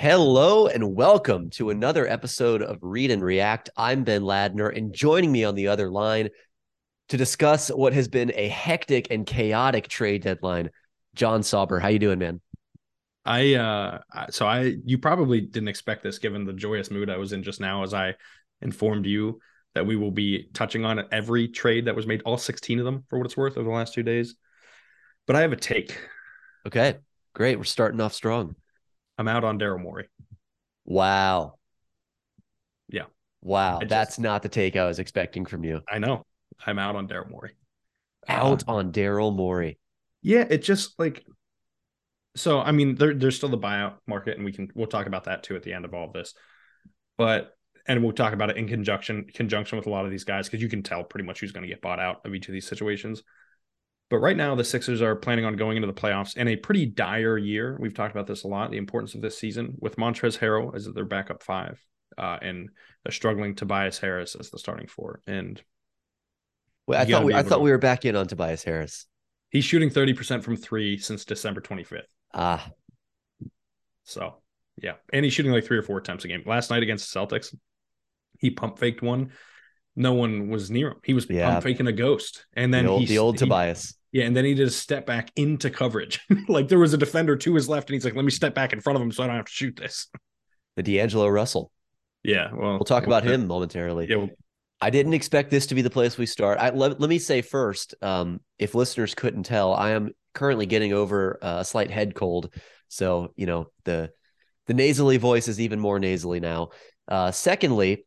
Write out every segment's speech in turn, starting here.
Hello and welcome to another episode of Read and React. I'm Ben Ladner, and joining me on the other line to discuss what has been a hectic and chaotic trade deadline, John Sauber. How you doing, man? I uh so I you probably didn't expect this given the joyous mood I was in just now as I informed you that we will be touching on every trade that was made, all 16 of them for what it's worth over the last two days. But I have a take. Okay, great. We're starting off strong. I'm out on Daryl Morey. Wow. Yeah. Wow. just- That's not the take I was expecting from you. I know. I'm out on Daryl Morey. Out Uh, on Daryl Morey. yeah, it just like so I mean there there's still the buyout market and we can we'll talk about that too at the end of all of this. But and we'll talk about it in conjunction conjunction with a lot of these guys because you can tell pretty much who's going to get bought out of each of these situations. But right now, the Sixers are planning on going into the playoffs in a pretty dire year. We've talked about this a lot, the importance of this season with Montrezl Harrell as their backup five, uh, and they're struggling Tobias Harris as the starting four. And Well, I thought we, I thought to- we were back in on Tobias Harris. he's shooting 30% from three since December 25th. Ah, So yeah, and he's shooting like three or four attempts a game. Last night against the Celtics, he pump faked one. No one was near him. He was Yeah. pump faking a ghost, and then the old, he, the old he- Tobias. Yeah, and then he did a step back into coverage. like there was a defender to his left, and he's like, "Let me step back in front of him so I don't have to shoot this." The D'Angelo Russell. Yeah, well, We'll talk about him momentarily. Yeah, well, I didn't expect this to be the place we start. I, let, let me say first, um, if listeners couldn't tell, I am currently getting over a slight head cold, so you know the the nasally voice is even more nasally now. Uh, secondly,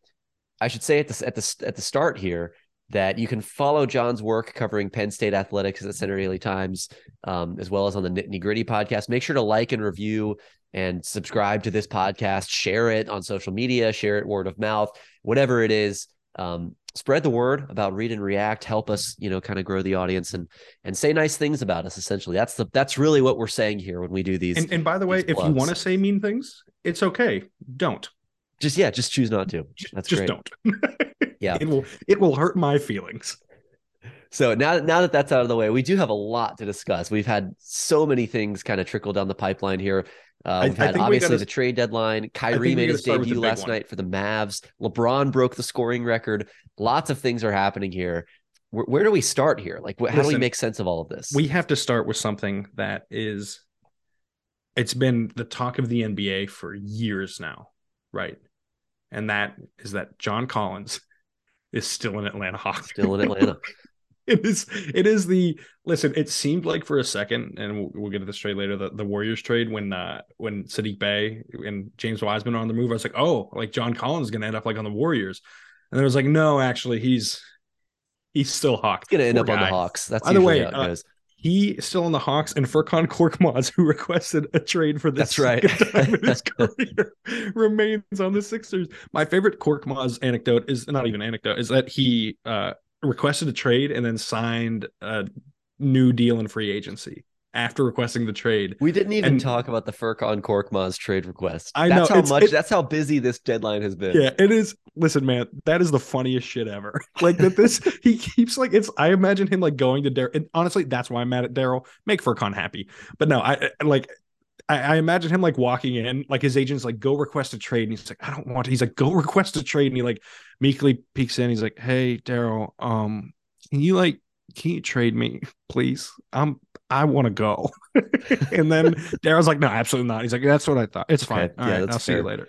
I should say at the at the at the start here that you can follow John's work covering Penn State athletics at the Centre Daily Times, um, as well as on the Nitty Gritty podcast. Make sure to like and review and subscribe to this podcast. Share it on social media. Share it word of mouth, whatever it is um, spread the word about read and react help us you know kind of grow the audience and and say nice things about us essentially that's the that's really what we're saying here when we do these and, and by the way, if you want to say mean things, it's okay. Don't. just yeah just choose not to that's just great don't. Yeah. it will. It will hurt my feelings. so now now that that's out of the way we do have a lot to discuss we've had so many things kind of trickle down the pipeline here uh, we've I had we obviously gotta- the trade deadline. Kyrie we made his start with the debut last one. night for the Mavs. LeBron broke the scoring record. Lots of things are happening here. Where, where do we start here? Like, wh- how do we make sense of all of this? we have to start with something that is it's been the talk of the NBA for years now, right? And that is that John Collins is still an Atlanta Hawk. still in Atlanta. it is it is the listen, it seemed like for a second, and we'll, we'll get to this trade later, the, the Warriors trade when uh when Saddiq Bey and James Wiseman are on the move. I was like, oh, like John Collins is gonna end up like on the Warriors. And then I was like, no, actually, he's he's still Hawk. He's gonna end Poor up on the. Hawks. That's By the way, it uh, goes. He is still on the Hawks and Furkan Korkmaz, who requested a trade for this That's right. time in his career, remains on the Sixers. My favorite Korkmaz anecdote is not even anecdote, is that he uh, requested a trade and then signed a new deal in free agency after requesting the trade. We didn't even and- talk about the Furkan Korkmaz trade request. I know. that's know, how much. it- that's how busy this deadline has been. Yeah, it is. Listen, man, that is the funniest shit ever. Like that, this he keeps like it's. I imagine him like going to Daryl. And honestly, that's why I'm mad at Daryl. Make Furkan happy, but no, I like. I, I imagine him like walking in, like his agent's like, "Go request a trade," and he's like, "I don't want." To. He's like, "Go request a trade," and he like meekly peeks in. He's like, "Hey, Daryl, um, can you like, can you trade me, please? I'm, I want to go." and then Daryl's like, "No, absolutely not." He's like, "That's what I thought. It's fine. Okay, All yeah, right, I'll see you later."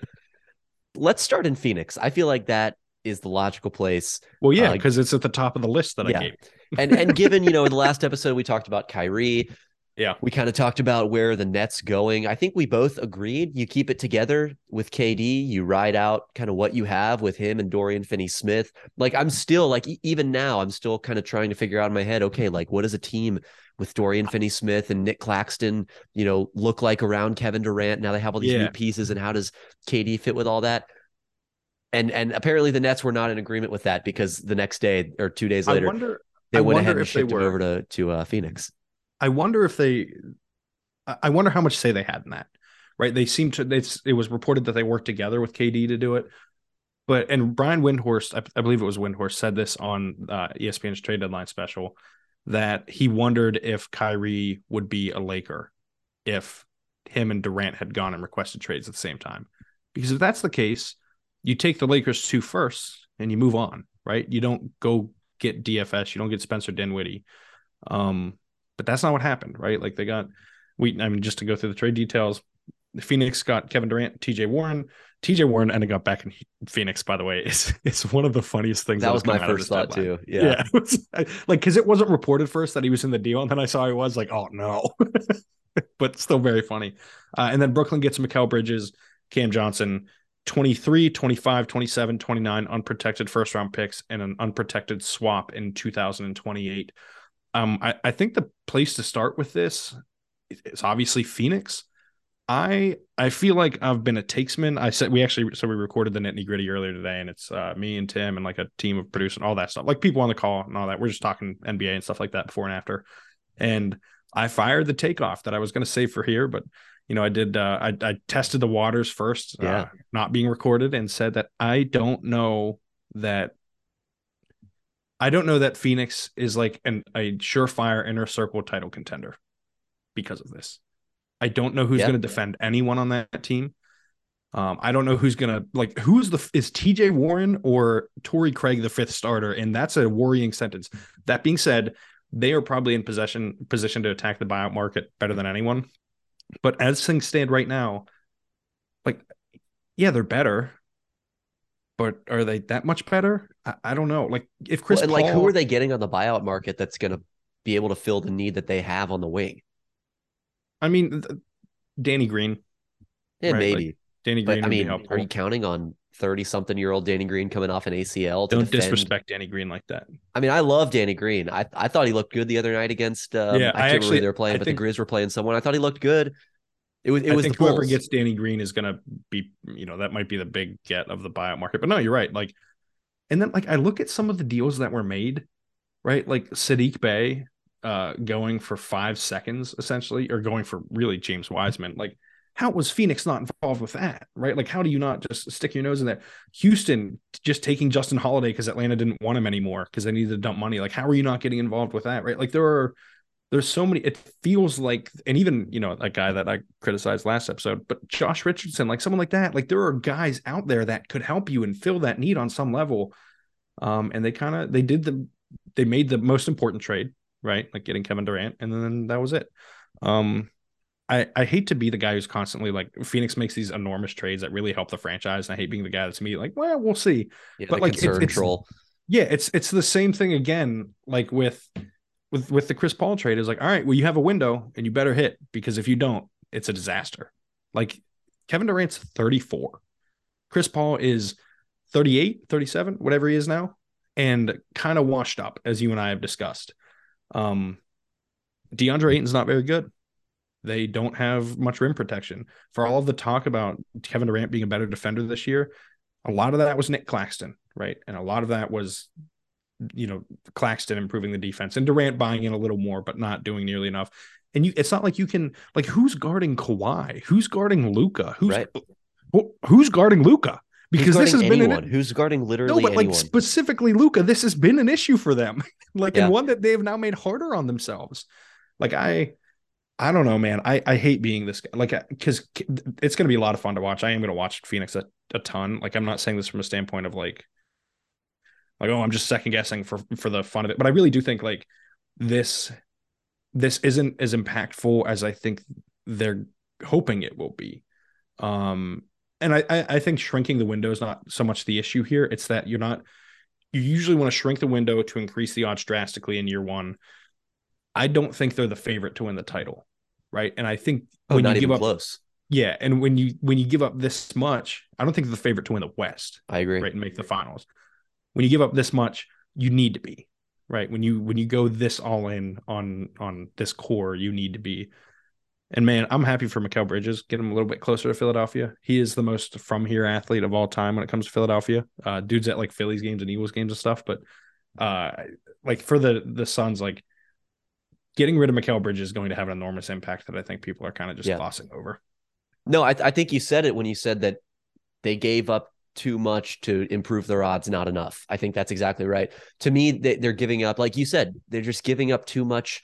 Let's start in Phoenix. I feel like that is the logical place. Well, yeah, Uh, because it's at the top of the list that yeah. I gave. And and given you know in the last episode we talked about Kyrie. Yeah. We kind of talked about where the Nets going. I think we both agreed you keep it together with KD. You ride out kind of what you have with him and Dorian Finney Smith. Like I'm still like even now I'm still kind of trying to figure out in my head. Okay, like what does a team with Dorian Finney Smith and Nick Claxton, you know, look like around Kevin Durant? Now they have all these Yeah. new pieces, and how does KD fit with all that? And and apparently the Nets were not in agreement with that because the next day or two days I later wonder. they I went ahead and shipped him over to to uh, Phoenix. I wonder if they. I wonder how much say they had in that. Right? They seem to. It's. It was reported that they worked together with KD to do it. But and Brian Windhorst, I, I believe it was Windhorst, said this on uh, ESPN's trade deadline special that he wondered if Kyrie would be a Laker if him and Durant had gone and requested trades at the same time. Because if that's the case, you take the Lakers two first and you move on, right? You don't go get DFS, you don't get Spencer Dinwiddie. Um, but that's not what happened, right? Like they got we I mean, just to go through the trade details, Phoenix got Kevin Durant, TJ Warren. TJ Warren ended up back in Phoenix, by the way. It's it's one of the funniest things that, that was my first thought deadline. too. Yeah. yeah was, like because it wasn't reported first that he was in the deal, and then I saw he was like, oh no. but still very funny. Uh, and then Brooklyn gets Mikal Bridges, Cam Johnson, 23, 25, 27, 29 unprotected first round picks and an unprotected swap in 2028. Um, I, I think the place to start with this is obviously Phoenix. I I feel like I've been a takesman. I said we actually so we recorded the nitty gritty earlier today, and it's uh, me and Tim and like a team of producers, and all that stuff, like people on the call and all that. We're just talking NBA and stuff like that before and after. And I fired the takeoff that I was going to save for here, but you know, I did. Uh, I, I tested the waters first, uh, yeah. uh, not being recorded, and said that I don't know that. I don't know that Phoenix is like an a surefire inner circle title contender because of this. I don't know who's going to defend anyone on that team. Um, I don't know who's gonna like who's the is TJ Warren or Torrey Craig the fifth starter, and that's a worrying sentence. That being said, they are probably in possession position to attack the buyout market better than anyone. But as things stand right now, like, yeah, they're better, but are they that much better? I, I don't know. Like, if Chris well, and Paul, like, who are they getting on the buyout market that's going to be able to fill the need that they have on the wing? I mean, Danny Green. Yeah, right? maybe like, Danny Green. But, I mean, are you counting on 30 something year old Danny Green coming off an ACL. Don't defend. disrespect Danny Green like that. I mean, I love Danny Green. I, I thought he looked good the other night against, um, yeah, I, I actually, they were playing, I but think, the Grizz were playing someone. I thought he looked good. It was, it was think whoever gets Danny Green is going to be, you know, that might be the big get of the buyout market. But no, you're right. Like, and then like I look at some of the deals that were made, right? Like Saddiq Bey, uh, going for five seconds essentially, or going for really James Wiseman. Like, how was Phoenix not involved with that? Right? Like, how do you not just stick your nose in there? Houston just taking Justin Holiday because Atlanta didn't want him anymore because they needed to dump money. Like, how are you not getting involved with that? Right? Like, there are there's so many. It feels like, and even you know, a guy that I criticized last episode, but Josh Richardson, like someone like that. Like, there are guys out there that could help you and fill that need on some level. Um, and they kind of they did the they made the most important trade, right? Like getting Kevin Durant, and then that was it. Um, I, I hate to be the guy who's constantly like Phoenix makes these enormous trades that really help the franchise. And I hate being the guy that's me like, well, we'll see. Yeah, but like it's, yeah, it's it's the same thing again, like with with with the Chris Paul trade is like, all right, well, you have a window and you better hit because if you don't, it's a disaster. Like Kevin Durant's 34. Chris Paul is 38, 37, whatever he is now, and kind of washed up, as you and I have discussed. Um DeAndre Ayton's not very good. They don't have much rim protection. For all of the talk about Kevin Durant being a better defender this year, a lot of that was Nick Claxton, right? And a lot of that was, you know, Claxton improving the defense and Durant buying in a little more, but not doing nearly enough. And you, it's not like you can like who's guarding Kawhi, who's guarding Luka, who's right. who's guarding Luka because this has anyone? been an, who's guarding literally no, but anyone. like specifically Luka, This has been an issue for them, like yeah. and one that they have now made harder on themselves. Like I, I don't know, man. I, I hate being this guy. Like, because it's going to be a lot of fun to watch. I am going to watch Phoenix a, a ton. Like, I'm not saying this from a standpoint of like, like, oh, I'm just second guessing for for the fun of it. But I really do think like this this isn't as impactful as I think they're hoping it will be. Um, and I I think shrinking the window is not so much the issue here. It's that you're not. You usually want to shrink the window to increase the odds drastically in year one. I don't think they're the favorite to win the title right? And I think oh, when you give up close. Yeah, and when you when you give up this much, I don't think they're the favorite to win the West. I agree. Right, and make the finals. When you give up this much, you need to be right. When you when you go this all in on on this core, you need to be. And man, I'm happy for Mikal Bridges. Get him a little bit closer to Philadelphia. He is the most from here athlete of all time when it comes to Philadelphia. Uh, dudes at like Phillies games and Eagles games and stuff. But uh, like for the the Suns, like getting rid of Mikal Bridges is going to have an enormous impact that I think people are kind of just yeah. glossing over. No, I, th- I think you said it when you said that they gave up too much to improve their odds, not enough. I think that's exactly right. To me, they, they're giving up, like you said, they're just giving up too much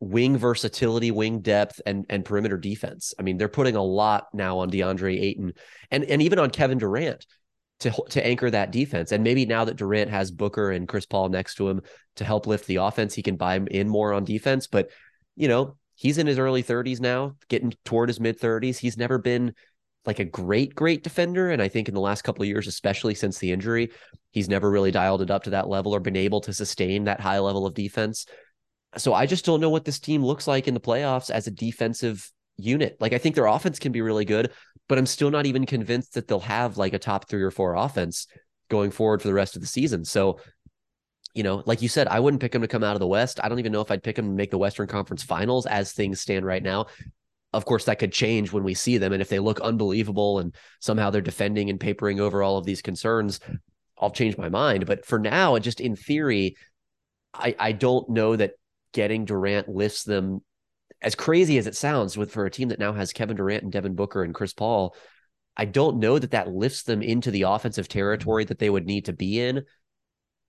wing versatility, wing depth, and and perimeter defense. I mean, they're putting a lot now on DeAndre Ayton and and even on Kevin Durant to to anchor that defense. And maybe now that Durant has Booker and Chris Paul next to him to help lift the offense, he can buy in more on defense. But you know, he's in his early 30s now, getting toward his mid 30s. He's never been like a great, great defender. And I think in the last couple of years, especially since the injury, he's never really dialed it up to that level or been able to sustain that high level of defense. So I just don't know what this team looks like in the playoffs as a defensive unit. Like I think their offense can be really good, but I'm still not even convinced that they'll have like a top three or four offense going forward for the rest of the season. So, you know, like you said, I wouldn't pick them to come out of the West. I don't even know if I'd pick them to make the Western Conference Finals as things stand right now. Of course, that could change when we see them. And if they look unbelievable and somehow they're defending and papering over all of these concerns, I'll change my mind. But for now, just in theory, I, I don't know that getting Durant lifts them as crazy as it sounds with for a team that now has Kevin Durant and Devin Booker and Chris Paul, I don't know that that lifts them into the offensive territory that they would need to be in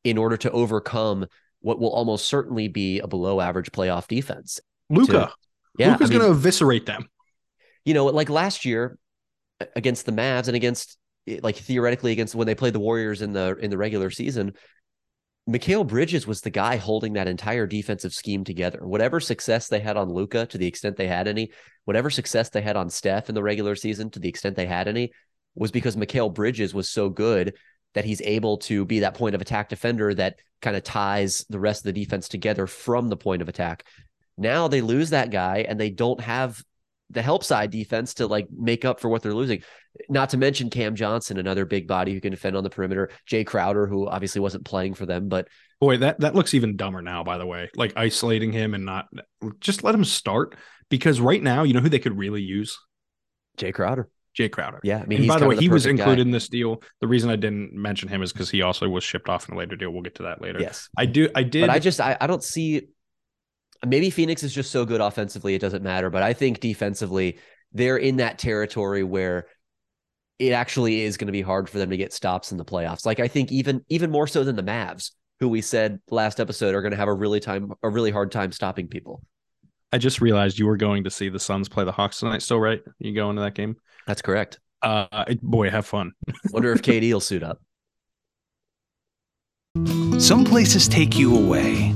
in order to overcome what will almost certainly be a below average playoff defense. Luka. Yeah, Luka's I mean, going to eviscerate them. You know, like last year against the Mavs and against eh, like theoretically against when they played the Warriors in the in the regular season, Mikal Bridges was the guy holding that entire defensive scheme together. Whatever success they had on Luka, to the extent they had any, whatever success they had on Steph in the regular season, to the extent they had any, was because Mikal Bridges was so good that he's able to be that point of attack defender that kind of ties the rest of the defense together from the point of attack. Now they lose that guy and they don't have the help side defense to like make up for what they're losing. Not to mention Cam Johnson, another big body who can defend on the perimeter. Jay Crowder, who obviously wasn't playing for them, but boy, that that looks even dumber now. By the way, like isolating him and not just let him start because right now, you know who they could really use? Jay Crowder. Jay Crowder. Yeah, I mean, by the way, the he was included guy. in this deal. The reason I didn't mention him is because he also was shipped off in a later deal. We'll get to that later. Yes, I do. I did. But I just I, I don't see. Maybe Phoenix is just so good offensively, it doesn't matter. But I think defensively, they're in that territory where it actually is going to be hard for them to get stops in the playoffs. Like I think even even more so than the Mavs, who we said last episode are going to have a really time a really hard time stopping people. I just realized you were going to see the Suns play the Hawks tonight. Still, right? You go into that game? That's correct. Uh, boy, have fun. Wonder if KD will suit up. Some places take you away.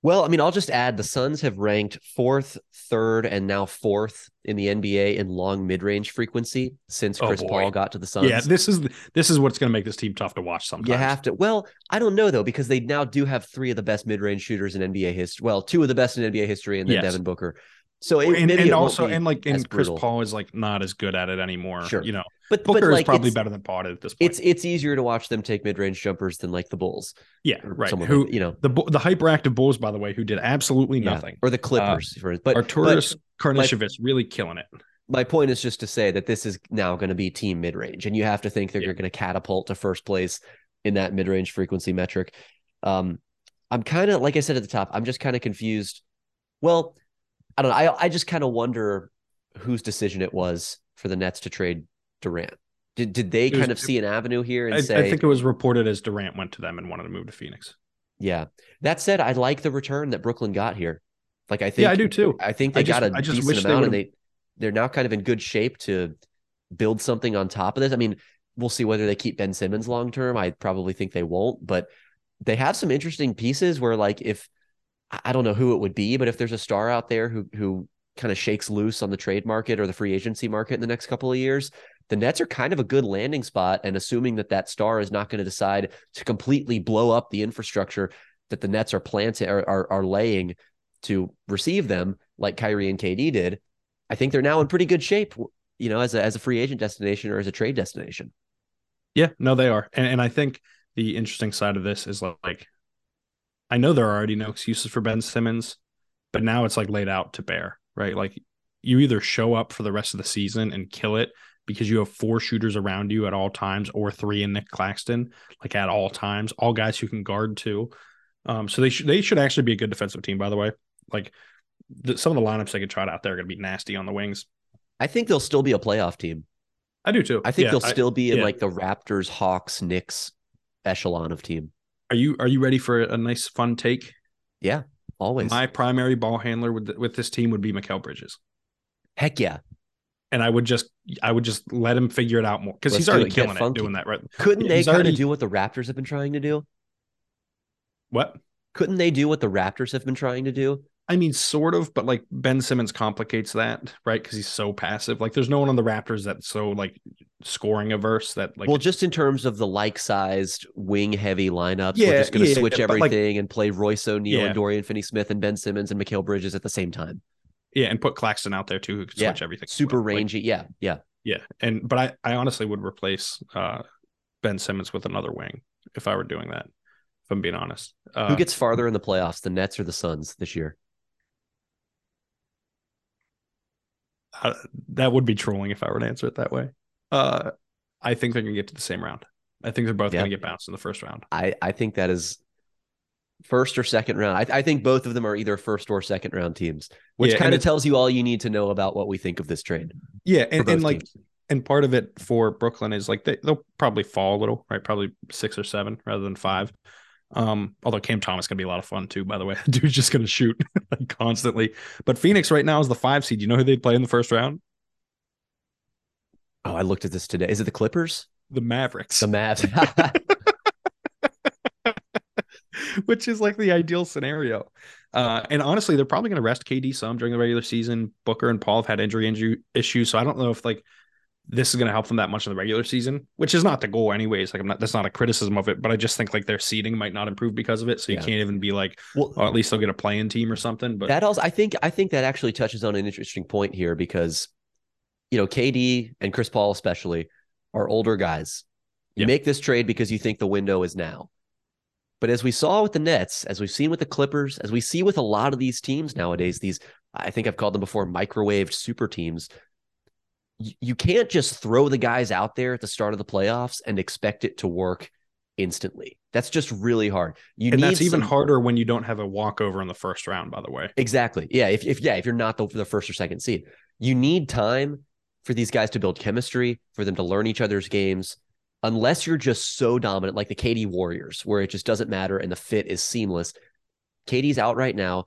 Well, I mean, I'll just add the Suns have ranked fourth, third, and now fourth in the NBA in long mid-range frequency since oh, Chris oh Paul got to the Suns. Yeah, this is this is what's going to make this team tough to watch. Sometimes you have to. Well, I don't know though because they now do have three of the best mid-range shooters in NBA history. Well, two of the best in NBA history, and then yes. Devin Booker. So it, and, and also and like and Chris brutal. Paul is like not as good at it anymore. Sure, you know, but Booker but like, is probably better than Paul at this point. It's it's easier to watch them take mid range jumpers than like the Bulls. Yeah, right. Who like, you know the the hyperactive Bulls, by the way, who did absolutely nothing, yeah. or the Clippers. Uh, for, but Arturas Karnisovas really killing it. My point is just to say that this is now going to be team mid range, and you have to think that yeah. you're going to catapult to first place in that mid range frequency metric. Um, I'm kind of like I said at the top. I'm just kind of confused. Well, I don't know. I I just kind of wonder whose decision it was for the Nets to trade Durant. Did did they was, kind of see an avenue here and I, say? I think it was reported as Durant went to them and wanted to move to Phoenix. Yeah. That said, I like the return that Brooklyn got here. Like I think, yeah, I do too. I think they I got just, a I just decent amount, and they they're now kind of in good shape to build something on top of this. I mean, we'll see whether they keep Ben Simmons long term. I probably think they won't, but they have some interesting pieces where, like, if I- don't know who it would be, but if there's a star out there who who kind of shakes loose on the trade market or the free agency market in the next couple of years, the Nets are kind of a good landing spot. And assuming that that star is not going to decide to completely blow up the infrastructure that the Nets are planting are, are laying to receive them, like Kyrie and KD did, I think they're now in pretty good shape. You know, as a as a free agent destination or as a trade destination. Yeah, no, they are. And, and I think the interesting side of this is like, I know there are already no excuses for Ben Simmons, but now it's like laid out to bear, right? Like you either show up for the rest of the season and kill it because you have four shooters around you at all times, or three in Nick Claxton, like at all times, all guys who can guard too. Um, so they should they should actually be a good defensive team, by the way. Like the, some of the lineups they could try out there are going to be nasty on the wings. I think they'll still be a playoff team. I do too. I think Yeah, they'll still be in yeah. like the Raptors, Hawks, Knicks echelon of team. Are you are you ready for a nice fun take? Yeah, always. My primary ball handler with with this team would be Mikal Bridges, Heck yeah. and I would just I would just let him figure it out more because he's already it. Killing it doing that. Right? Couldn't they he's kind already- of do what the Raptors have been trying to do? What? Couldn't they do what the Raptors have been trying to do? I mean, sort of, but like Ben Simmons complicates that, right? Because he's so passive. Like, there's no one on the Raptors that's so like scoring averse that like. well, just in terms of the like-sized wing-heavy lineups, Yeah, we're just going to yeah, switch like- everything and play Royce O'Neal Yeah. and Dorian Finney-Smith and Ben Simmons and Mikal Bridges at the same time. yeah, and put Claxton out there too, who could Yeah, switch everything. Super Like, rangy. yeah, yeah. yeah, and but I I honestly would replace uh Ben Simmons with another wing if I were doing that. If I'm being honest, uh, Who gets farther in the playoffs, the Nets or the Suns this year? Uh, that would be trolling if I were to answer it that way. Uh, I think they're gonna get to the same round. I think they're both Yeah. gonna get bounced in the first round. I I think that is first or second round. I, I think both of them are either first or second round teams, which Yeah, kind of tells you all you need to know about what we think of this trade. Yeah, and, and like teams. and part of it for Brooklyn is like they, they'll probably fall a little, right? Probably six or seven rather than five. Um, although Cam Thomas gonna be a lot of fun too, by the way. The dude's just gonna shoot like constantly. But Phoenix right now is the five seed. You know who they'd play in the first round? Oh, I looked at this today. Is it the Clippers? The Mavericks, The Mavs. which is like the ideal scenario. Uh, and honestly, they're probably gonna rest KD some during the regular season. Booker and Paul have had injury injury issues, so I don't know if like this is going to help them that much in the regular season, which is not the goal anyways. Like I'm not, that's not a criticism of it, but I just think like their seeding might not improve because of it. So you Yeah. can't even be like, well, oh, at least they'll get a playing team or something. But that also I think I think that actually touches on an interesting point here because you know KD and Chris Paul especially are older guys. You make this trade because you think the window is now. But as we saw with the Nets, as we've seen with the Clippers, as we see with a lot of these teams nowadays, these I think I've called them before microwaved super teams. You, can't just throw the guys out there at the start of the playoffs and expect it to work instantly. That's just really hard. You and that's even some- harder when you don't have a walkover in the first round, by the way. Exactly. Yeah. If, if yeah, if you're not the, the first or second seed, you need time for these guys to build chemistry, for them to learn each other's games. Unless you're just so dominant, like the KD Warriors, where it just doesn't matter and the fit is seamless. KD's out right now.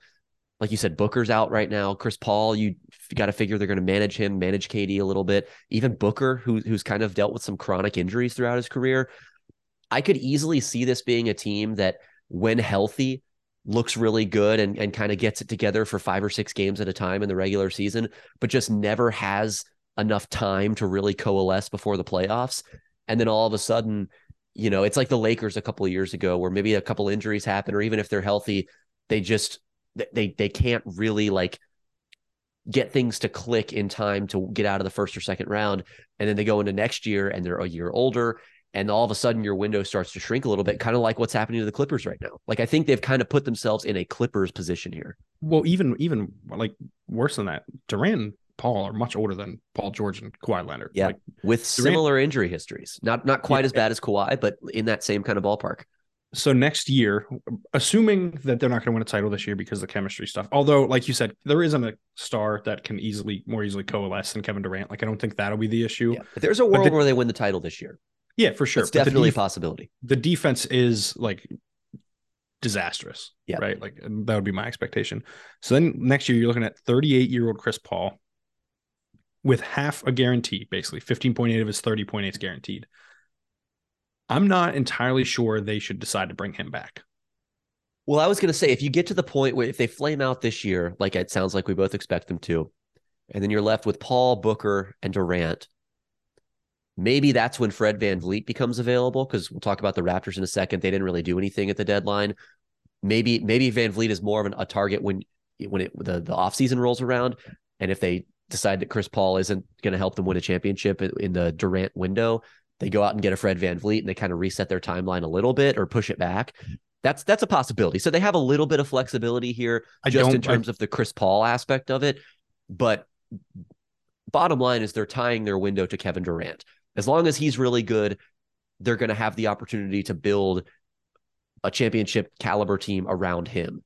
Like you said, Booker's out right now. Chris Paul, you, got to figure they're going to manage him, manage KD a little bit. Even Booker, who, who's kind of dealt with some chronic injuries throughout his career. I could easily see this being a team that, when healthy, looks really good and, and kind of gets it together for five or six games at a time in the regular season, but just never has enough time to really coalesce before the playoffs. And then all of a sudden, you know, it's like the Lakers a couple of years ago where maybe a couple injuries happen, or even if they're healthy, they just they they can't really like get things to click in time to get out of the first or second round. And then they go into next year and they're a year older. And all of a sudden your window starts to shrink a little bit, kind of like what's happening to the Clippers right now. Like I think they've kind of put themselves in a Clippers position here. Well, even even like worse than that, Durant Paul are much older than Paul George and Kawhi Leonard. Yeah. Like, with Durant- similar injury histories. Not not quite Yeah. as bad as Kawhi, but in that same kind of ballpark. So next year, assuming that they're not going to win a title this year because of the chemistry stuff, although, like you said, there isn't a star that can easily more easily coalesce than Kevin Durant. Like, I don't think that'll be the issue. Yeah. But there's a world the- where they win the title this year. Yeah, for sure. It's definitely def- a possibility. the defense is like disastrous. Yeah. Right. Like that would be my expectation. So then next year you're looking at 38 year old Chris Paul with half a guarantee, basically 15.8 of his 30 points guaranteed. I'm not entirely sure they should decide to bring him back. Well, I was going to say, if you get to the point where if they flame out this year, like it sounds like we both expect them to, and then you're left with Paul, Booker, and Durant, maybe that's when Fred VanVleet becomes available because we'll talk about the Raptors in a second. They didn't really do anything at the deadline. Maybe maybe VanVleet is more of an, a target when when it the, the offseason rolls around. And if they decide that Chris Paul isn't going to help them win a championship in the Durant window, they go out and get a Fred VanVleet and they kind of reset their timeline a little bit or push it back. That's that's a possibility. So they have a little bit of flexibility here, I just in don't- I- terms of the Chris Paul aspect of it. But bottom line is they're tying their window to Kevin Durant. As long as he's really good, they're going to have the opportunity to build a championship caliber team around him.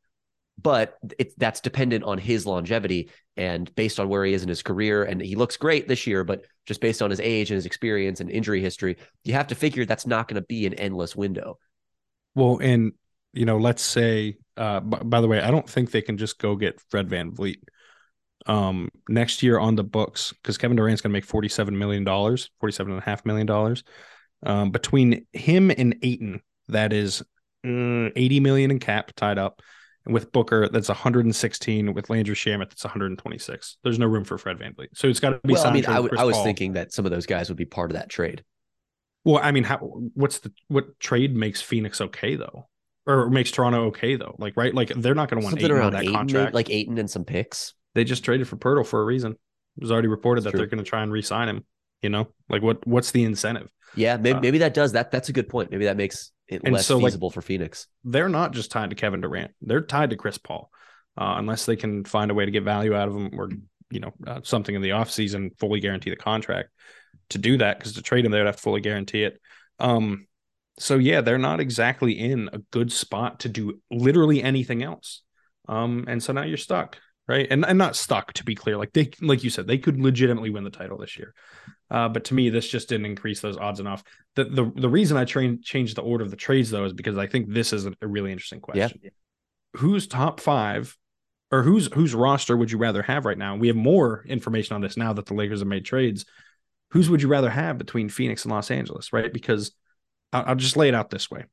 But it, that's dependent on his longevity and based on where he is in his career. And he looks great this year, but just based on his age and his experience and injury history, you have to figure that's not going to be an endless window. Well, and you know, let's say, uh, b- by the way, I don't think they can just go get Fred VanVleet um next year on the books because Kevin Durant's going to make 47 million dollars, 47 and a half million dollars. Um, between him and Ayton, that is uh, 80 million in cap tied up. And with Booker, that's 116. With Landry Shamet, that's 126. There's no room for Fred VanVleet. So it's got to be Well, I mean, I, w- I was Paul. thinking that some of those guys would be part of that trade. Well, I mean, how what's the what trade makes Phoenix okay though, or makes Toronto okay though? Like, right? Like they're not going to want Something Ayton around that Ayton, contract. like Ayton and some picks. they just traded for Poeltl for a reason. It was already reported That's that they're going to try and re-sign him. You know, like what what's the incentive? Yeah, maybe, Uh, maybe that does that. That's a good point. Maybe that makes it And less so, like- for Phoenix. They're not just tied to Kevin Durant; they're tied to Chris Paul, uh, unless they can find a way to get value out of him or you know uh, something in the offseason, fully guarantee the contract. To do that, because to trade him, they would have to fully guarantee it. Um, so yeah, they're not exactly in a good spot to do literally anything else. Um, and so now you're stuck, right? And and not stuck to be clear. Like they, like you said, they could legitimately win the title this year. Uh, but to me, this just didn't increase those odds enough. The the the reason I train changed the order of the trades though is because I think this is a, really interesting question. Yeah. Who's top five, or whose whose roster would you rather have right now? We have more information on this now that the Lakers have made trades. Whose would you rather have between Phoenix and Los Angeles, right? Because I'll, I'll just lay it out this way: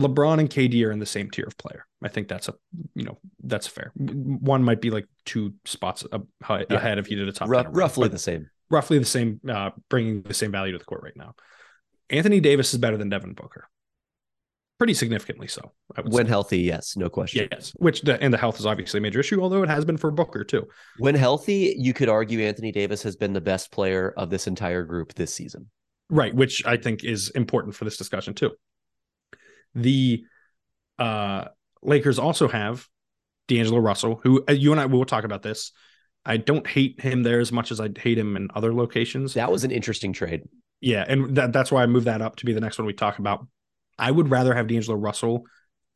LeBron and KD are in the same tier of player. I think that's a you know that's fair. One might be like two spots high, Yeah. ahead if you did a top Ru- 10 roughly the same. roughly the same, uh, bringing the same value to the court right now. Anthony Davis is better than Devin Booker, pretty significantly so. I would When say. healthy, yes, no question. yes, which the, and the health is obviously a major issue, although it has been for Booker too. When healthy, you could argue Anthony Davis has been the best player of this entire group this season. Right, which I think is important for this discussion too. The uh, Lakers also have D'Angelo Russell, who uh, you and I will talk about this. I don't hate him there as much as I hate him in other locations. That was an interesting trade. Yeah, and that, that's why I moved that up to be the next one we talk about. I would rather have D'Angelo Russell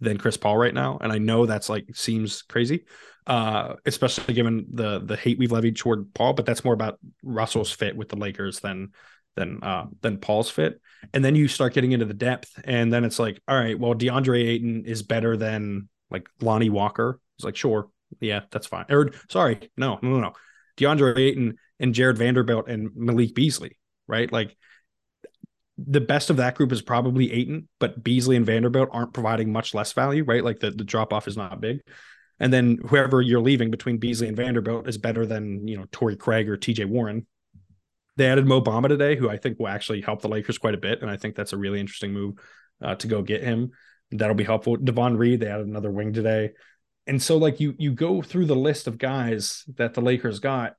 than Chris Paul right now, and I know that's like seems crazy, uh, especially given the the hate we've levied toward Paul. But that's more about Russell's fit with the Lakers than than uh, than Paul's fit. And then you start getting into the depth, and then it's like, all right, well, DeAndre Ayton is better than like Lonnie Walker. It's like, sure, yeah, that's fine. Or sorry, no, no, no. DeAndre Ayton and Jared Vanderbilt and Malik Beasley, right? Like the best of that group is probably Ayton, but Beasley and Vanderbilt aren't providing much less value, right? Like the, the drop off is not big. And then whoever you're leaving between Beasley and Vanderbilt is better than, you know, Torrey Craig or TJ Warren. They added Mo Bamba today, who I think will actually help the Lakers quite a bit. And I think that's a really interesting move uh, to go get him. That'll be helpful. Davon Reed, they added another wing today. And so like you you go through the list of guys that the Lakers got,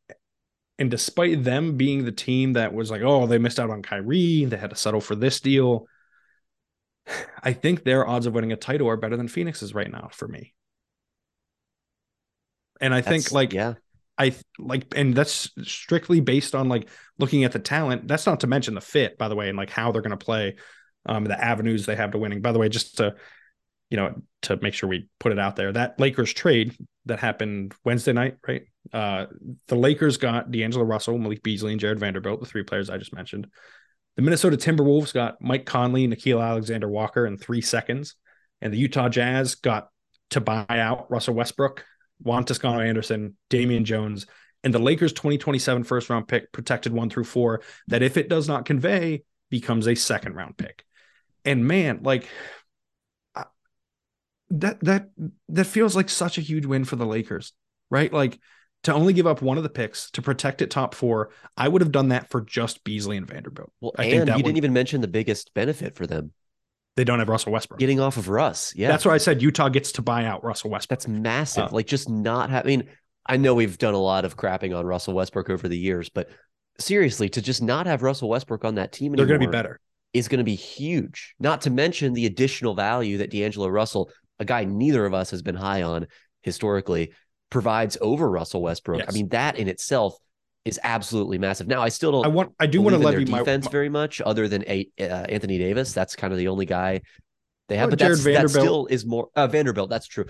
and despite them being the team that was like, oh, they missed out on Kyrie, they had to settle for this deal. I think their odds of winning a title are better than Phoenix's right now for me. And I think like yeah, I like, and that's strictly based on like looking at the talent. That's not to mention the fit, by the way, and like how they're going to play, um, the avenues they have to winning. By the way, just to, you know, to make sure we put it out there, that Lakers trade that happened Wednesday night, right? Uh, the Lakers got D'Angelo Russell, Malik Beasley, and Jared Vanderbilt, the three players I just mentioned. The Minnesota Timberwolves got Mike Conley, Nickeil Alexander Walker in three seconds, and the Utah Jazz got to buy out Russell Westbrook, Juan Toscano Anderson, Damian Jones, and the Lakers 2027 first round pick, protected one through four, that if it does not convey, becomes a second round pick. And man, like I- that that that feels like such a huge win for the Lakers, right? Like to only give up one of the picks to protect it top four. I would have done that for just Beasley and Vanderbilt. Well, I and think that you didn't even mention the biggest benefit for them They don't have Russell Westbrook. getting off of Russ. Yeah, That's why I said Utah gets to buy out Russell Westbrook. That's massive. Uh, like just not having. I mean, I know we've done a lot of crapping on Russell Westbrook over the years, but seriously, to just not have Russell Westbrook on that team They're anymore going to be better. is going to be huge. Not to mention the additional value that D'Angelo Russell, a guy neither of us has been high on historically, provides over Russell Westbrook. I mean, that in itself is absolutely massive. Now, I still don't. I want. I do want to levy my defense my- very much, other than a, uh, Anthony Davis. That's kind of the only guy they have. Oh, but Jared that's, that Vanderbilt. still is more uh, Vanderbilt. That's true.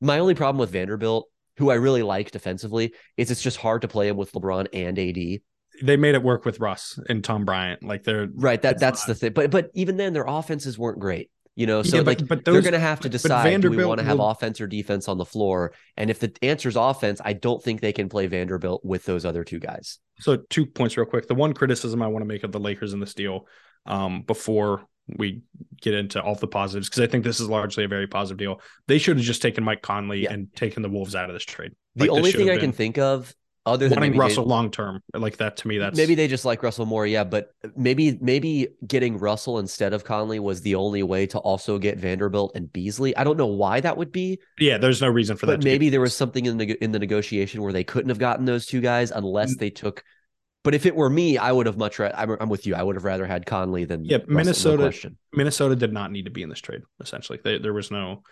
My only problem with Vanderbilt, who I really like defensively, is it's just hard to play him with LeBron and AD. They made it work with Russ and Tom Bryant. Like they're Right. That that's not- the thing. But but even then, their offenses weren't great. You know, so Yeah, but- like but they're going to have to decide: do we want to have will- offense or defense on the floor? And if the answer is offense, I don't think they can play Vanderbilt with those other two guys. So two points real quick. The one criticism I want to make of the Lakers in this deal, um, before we get into all the positives, because I think this is largely a very positive deal. They should have just taken Mike Conley Yeah. and taken the Wolves out of this trade. The Like, only thing I can think of, other than wanting Russell long term, like that to me, that's maybe they just like Russell more, yeah. But maybe maybe getting Russell instead of Conley was the only way to also get Vanderbilt and Beasley. I don't know why that would be, yeah. There's no reason for that. maybe the there was something in the in the negotiation where they couldn't have gotten those two guys unless Mm. they took. But if it were me, I would have much. Ra- I'm, I'm with you. I would have rather had Conley than Yeah, Russell, Minnesota- question. Minnesota did not need to be in this trade. Essentially, they, there was no,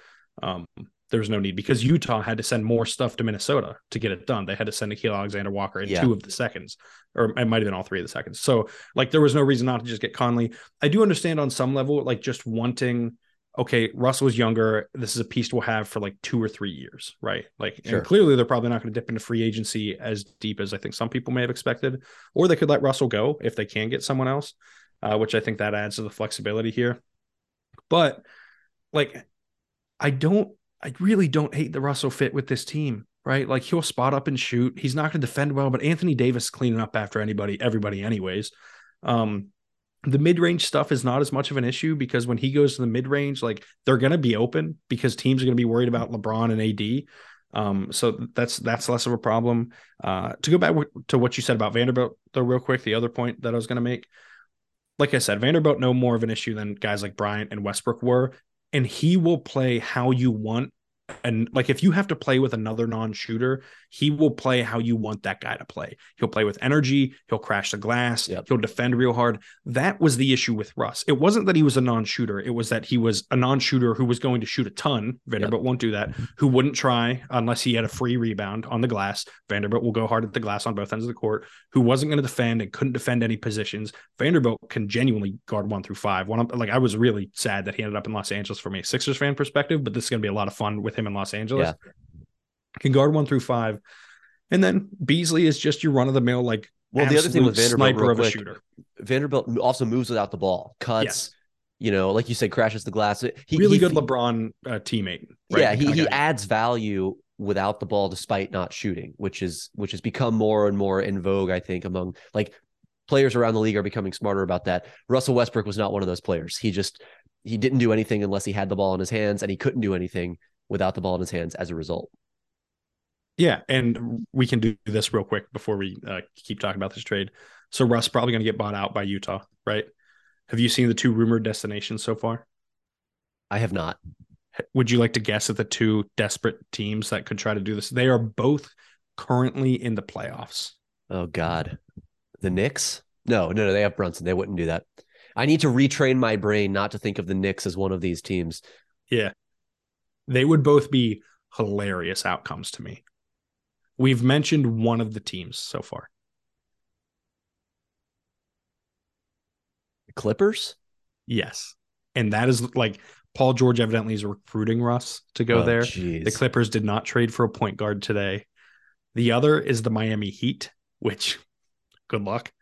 um, there was no need because Utah had to send more stuff to Minnesota to get it done. They had to send Nickeil Alexander Walker in Yeah. two of the seconds, or it might have been all three of the seconds. So, like, there was no reason not to just get Conley. I do understand on some level, like, just wanting. Okay, Russell's younger. This is a piece we'll have for like two or three years, right? Like, Sure. and clearly they're probably not going to dip into free agency as deep as I think some people may have expected, or they could let Russell go if they can get someone else, uh, which I think that adds to the flexibility here. But like, I don't, I really don't hate the Russell fit with this team, right? Like he'll spot up and shoot. He's not going to defend well, but Anthony Davis cleaning up after anybody, everybody, anyways. Um, the mid-range stuff is not as much of an issue because when he goes to the mid-range, like they're going to be open because teams are going to be worried about LeBron and AD. Um, so that's that's less of a problem. Uh, to go back to what you said about Vanderbilt, though, real quick, the other point that I was going to make, like I said, Vanderbilt no more of an issue than guys like Bryant and Westbrook were, and he will play how you want. And like if you have to play with another non-shooter, he will play how you want that guy to play. He'll play with energy, he'll crash the glass, Yep. he'll defend real hard. That was the issue with Russ. It wasn't that he was a non-shooter, it was that he was a non-shooter who was going to shoot a ton. Vanderbilt won't do that. Mm-hmm. Who wouldn't try unless he had a free rebound on the glass. Vanderbilt will go hard at the glass on both ends of the court. Who wasn't going to defend and couldn't defend any positions. Vanderbilt can genuinely guard one through five. One of- like I was really sad that he ended up in Los Angeles from a Sixers fan perspective, but this is going to be a lot of fun with him in Los Angeles. Yeah. Can guard one through five. And then Beasley is just your run of the mill, like Well, the other thing with Vanderbilt, sniper of a shooter. Vanderbilt also moves without the ball, cuts. You know, like you said, crashes the glass. He, really he- good LeBron uh, teammate. right? yeah, he, he adds value without the ball despite not shooting, which is which has become more and more in vogue, I think, among like players around the league are becoming smarter about that. Russell Westbrook was not one of those players. He just he didn't do anything unless he had the ball in his hands, and he couldn't do anything without the ball in his hands as a result. Yeah, and we can do this real quick before we uh, keep talking about this trade. So Russ probably going to get bought out by Utah, right? Have you seen the two rumored destinations so far? I have not. Would you like to guess at the two desperate teams that could try to do this? They are both currently in the playoffs. Oh God, the Knicks? No, no, no. They have Brunson. They wouldn't do that. I need to retrain my brain not to think of the Knicks as one of these teams. Yeah. They would both be hilarious outcomes to me. We've mentioned one of the teams so far. The Clippers? Yes. And that is like Paul George evidently is recruiting Russ to go Oh, there. jeez. The Clippers did not trade for a point guard today. The other is the Miami Heat, which good luck.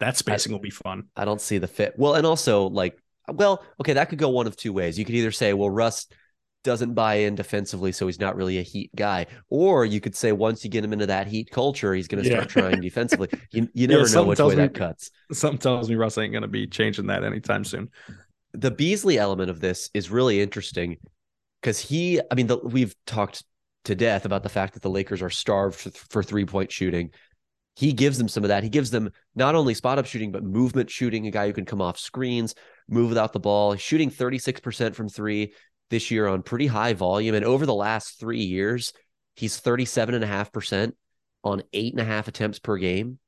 That spacing will be fun. I don't see the fit. Well, and also like, well, okay, that could go one of two ways. You could either say, well, Russ doesn't buy in defensively, so he's not really a Heat guy, or you could say once you get him into that Heat culture, he's going to start Yeah. trying defensively. You you Yeah, never know which way me- that cuts. Something tells me Russ ain't going to be changing that anytime soon. The Beasley element of this is really interesting. because he, I mean, the, we've talked to death about the fact that the Lakers are starved for, for three point shooting. He gives them some of that. He gives them not only spot up shooting, but movement shooting, a guy who can come off screens, move without the ball, shooting 36% from three this year on pretty high volume. And over the last three years, he's 37.5% on eight and a half attempts per game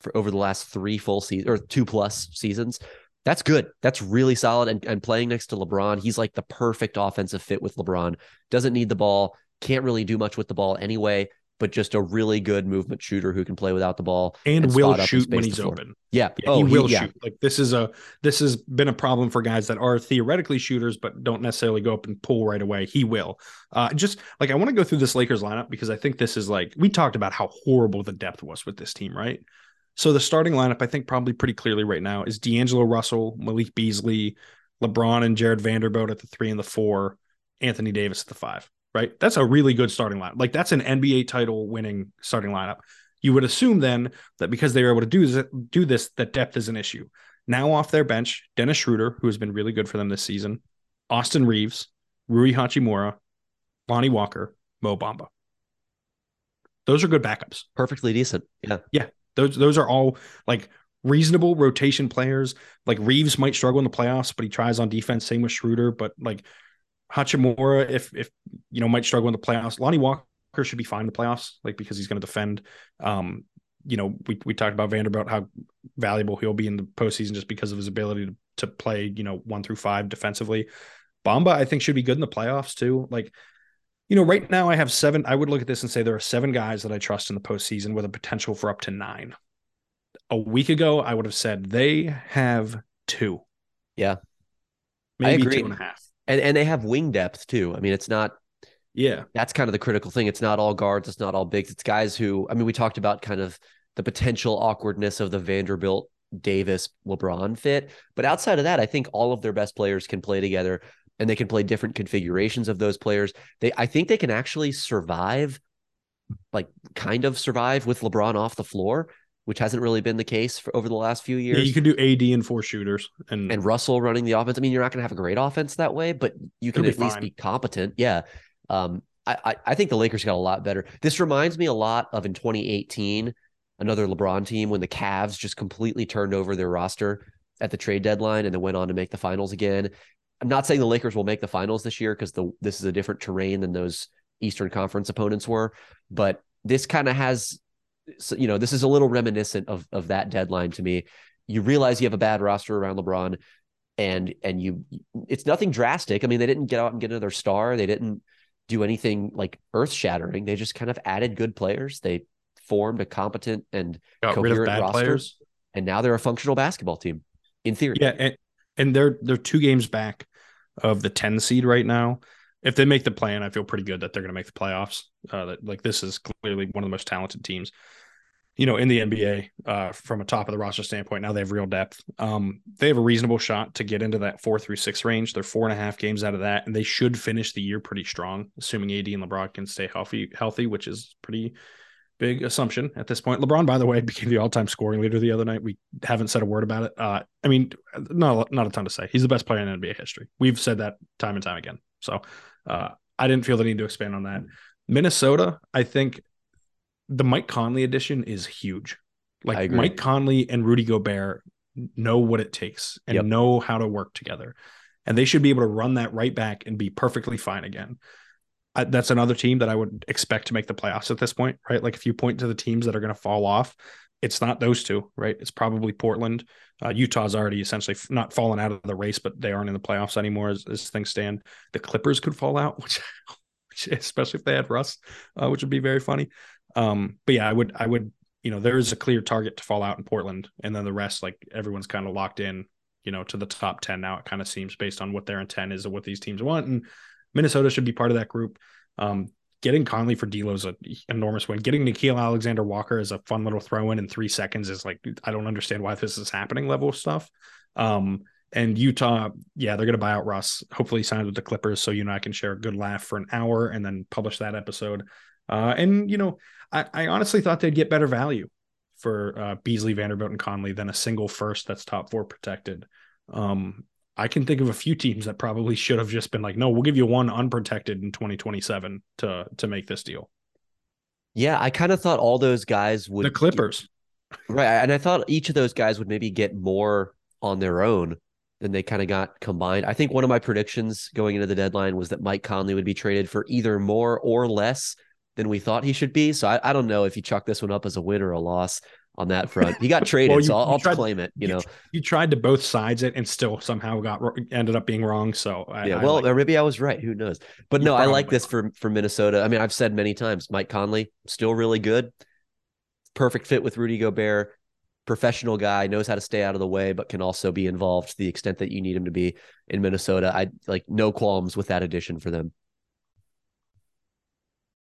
for over the last three full seasons or two plus seasons. That's good. That's really solid. And, and playing next to LeBron, he's like the perfect offensive fit with LeBron. Doesn't need the ball, can't really do much with the ball anyway, but just a really good movement shooter who can play without the ball and, and will shoot when he's open. Yeah. Yeah, oh, he will yeah. shoot. Like this is a this has been a problem for guys that are theoretically shooters but don't necessarily go up and pull right away. He will. Uh just like I want to go through this Lakers lineup because I think this is like we talked about how horrible the depth was with this team, right? So the starting lineup, I think probably pretty clearly right now is D'Angelo Russell, Malik Beasley, LeBron and Jarred Vanderbilt at the three and the four, Anthony Davis at the five. Right? That's a really good starting lineup. Like that's an NBA title winning starting lineup. You would assume then that because they were able to do this, do this, that depth is an issue. Now off their bench, Dennis Schroeder, who has been really good for them this season, Austin Reaves, Rui Hachimura, Lonnie Walker, Mo Bamba. Those are good backups. Perfectly decent. Yeah. Yeah. Those those are all like reasonable rotation players. Like Reaves might struggle in the playoffs, but he tries on defense. Same with Schroeder, but like Hachimura, if if you know, might struggle in the playoffs. Lonnie Walker should be fine in the playoffs, like because he's going to defend. Um, you know, we we talked about Vanderbilt how valuable he'll be in the postseason just because of his ability to to play, you know, one through five defensively. Bamba, I think, should be good in the playoffs too. Like, you know, right now I have seven. I would look at this and say there are seven guys that I trust in the postseason with a potential for up to nine. A week ago, I would have said they have two. Yeah. Maybe two and a half. And and they have wing depth too. I mean, it's not Yeah. that's kind of the critical thing. It's not all guards, it's not all bigs. It's guys who I mean, we talked about kind of the potential awkwardness of the Vanderbilt Davis LeBron fit, but outside of that, I think all of their best players can play together and they can play different configurations of those players. They I think they can actually survive like kind of survive with LeBron off the floor, which hasn't really been the case for over the last few Yeah, years. you can do AD and four shooters. And, and Russell running the offense. I mean, you're not going to have a great offense that way, but you can at least fine. be competent. Yeah. Um, I, I I think the Lakers got a lot better. This reminds me a lot of in 2018, another LeBron team when the Cavs just completely turned over their roster at the trade deadline and then went on to make the finals again. I'm not saying the Lakers will make the finals this year because the this is a different terrain than those Eastern Conference opponents were, but this kind of has, so, you know, this is a little reminiscent of of that deadline to me. You realize you have a bad roster around LeBron, and and you, it's nothing drastic. I mean, they didn't get out and get another star. They didn't do anything like earth shattering. They just kind of added good players. They formed a competent and got rid of coherent bad roster. players. and now they're a functional basketball team in theory. Yeah, and, and they're they're two games back of the 10 seed right now. If they make the plan, I feel pretty good that they're going to make the playoffs. Uh, that, like this is clearly one of the most talented teams, you know, in the NBA uh, from a top of the roster standpoint. Now they have real depth. Um, they have a reasonable shot to get into that four through six range. They're four and a half games out of that, and they should finish the year pretty strong, assuming AD and LeBron can stay healthy, healthy, which is pretty big assumption at this point. LeBron, by the way, became the all-time scoring leader the other night. We haven't said a word about it. Uh, I mean, not not a ton to say. He's the best player in NBA history. We've said that time and time again. So uh, I didn't feel the need to expand on that. Minnesota, I think the Mike Conley addition is huge. Like. Mike Conley and Rudy Gobert know what it takes and Yep. know how to work together. And they should be able to run that right back and be perfectly fine again. I, that's another team that I would expect to make the playoffs at this point, right? Like if you point to the teams that are going to fall off, it's not those two, right? It's probably Portland. Uh, Utah's already essentially not fallen out of the race, but they aren't in the playoffs anymore as, as things stand. The Clippers could fall out, which, which especially if they had Russ, uh, which would be very funny. Um, but yeah, I would, I would, you know, there is a clear target to fall out in Portland, and then the rest, like everyone's kind of locked in, you know, to the top ten now. It kind of seems based on what their intent is and what these teams want, and Minnesota should be part of that group. Um, getting Conley for D'Lo is an enormous win. Getting Nickeil Alexander Walker is a fun little throw in in three seconds is like I don't understand why this is happening level stuff. Um, and Utah, yeah, they're gonna buy out Russ. Hopefully, signs with the Clippers so you and I can share a good laugh for an hour and then publish that episode. Uh, and you know, I, I honestly thought they'd get better value for uh, Beasley, Vanderbilt, and Conley than a single first that's top four protected. Um, I can think of a few teams that probably should have just been like, no, we'll give you one unprotected in 2027 to to make this deal. Yeah, I kind of thought all those guys would The Clippers. Right. And I thought each of those guys would maybe get more on their own than they kind of got combined. I think one of my predictions going into the deadline was that Mike Conley would be traded for either more or less than we thought he should be. So I, I don't know if you chuck this one up as a win or a loss on that front. He got traded, Well, you- so I'll, you I'll claim it. You know, You tried to both sides it and still somehow got ended up being wrong. So I, yeah. I Well, like- or maybe I was right. Who knows? But no, I like this for for Minnesota. I mean, I've said many times, Mike Conley still really good, perfect fit with Rudy Gobert. Professional guy knows how to stay out of the way, but can also be involved to the extent that you need him to be in Minnesota. I like no qualms with that addition for them.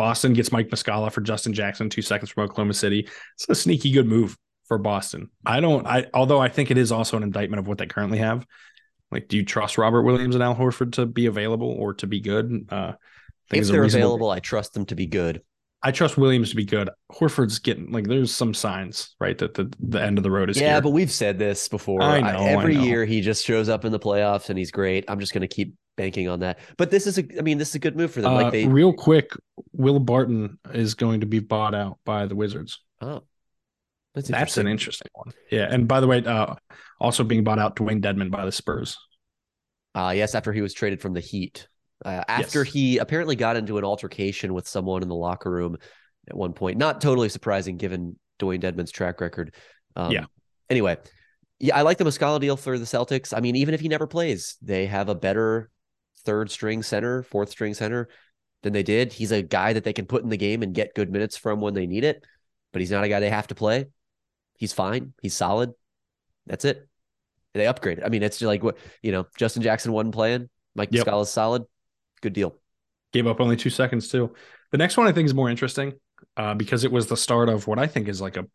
Boston gets Mike Muscala for Justin Jackson, two seconds from Oklahoma City. It's a sneaky good move for Boston. I don't. I although I think it is also an indictment of what they currently have. Like, do you trust Robert Williams and Al Horford to be available or to be good? Uh, If they're reasonable- available, I trust them to be good. I trust Williams to be good. Horford's getting like there's some signs right that the the end of the road is Yeah, here. but we've said this before. I I- know, I every know. year he just shows up in the playoffs and he's great. I'm just going to keep banking on that. But this is a, I mean, this is a good move for them. Uh, like they, real quick, Will Barton is going to be bought out by the Wizards. oh, that's, That's an interesting one. Yeah, and by the way, uh, also being bought out, Dewayne Dedmon by the Spurs. Uh, yes, after he was traded from the Heat. Uh, after Yes. he apparently got into an altercation with someone in the locker room at one point. Not totally surprising given Dewayne Dedmon's track record. Um, Yeah. Anyway, yeah, I like the Muscala deal for the Celtics. I mean, even if he never plays, they have a better third string center, fourth string center than they did. He's a guy that they can put in the game and get good minutes from when they need it, but he's not a guy they have to play. He's fine. He's solid. That's it. They upgraded. I mean, it's just like what you know. Justin Jackson wasn't playing. Mike Yep. Muscala's solid. Good deal. Gave up only two seconds too. The next one I think is more interesting uh, because it was the start of what I think is like a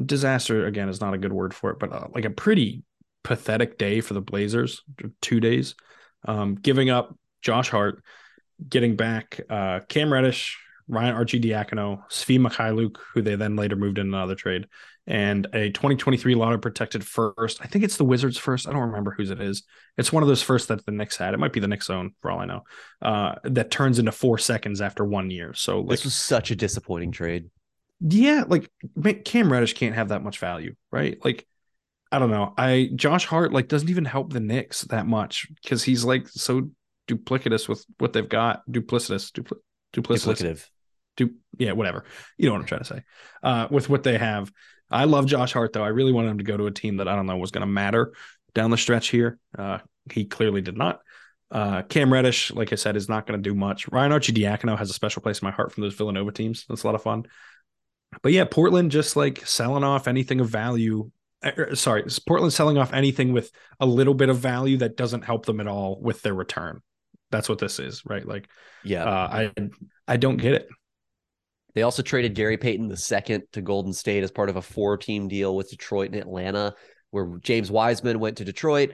disaster. Again, is not a good word for it, but uh, like a pretty pathetic day for the Blazers. Two days, um, giving up Josh Hart, getting back uh, Cam Reddish, Ryan Arcidiacono, Svi Mykhailiuk, who they then later moved in another trade, and a 2023 lottery protected first. I think it's the Wizards first. I don't remember whose it is. It's one of those first that the Knicks had. It might be the Knicks own for all I know. Uh, that turns into four seconds after one year. So like, This was such a disappointing trade. yeah, like Cam Reddish can't have that much value, right? Like, I don't know. I Josh Hart like doesn't even help the Knicks that much because he's like so duplicitous with what they've got. Duplicitous, dupli- duplicitous, Duplicative. du- yeah, whatever. You know what I'm trying to say. Uh, with what they have, I love Josh Hart though. I really wanted him to go to a team that I don't know was going to matter down the stretch here. Uh, he clearly did not. Uh, Cam Reddish, like I said, is not going to do much. Ryan Arcidiacono has a special place in my heart from those Villanova teams. That's a lot of fun. But yeah, Portland just like selling off anything of value. Uh, er, Sorry, it's Portland selling off anything with a little bit of value that doesn't help them at all with their return. That's what this is, right? Like, Yeah. uh, I I don't get it. They also traded Gary Payton the second to Golden State as part of a four-team deal with Detroit and Atlanta, where James Wiseman went to Detroit,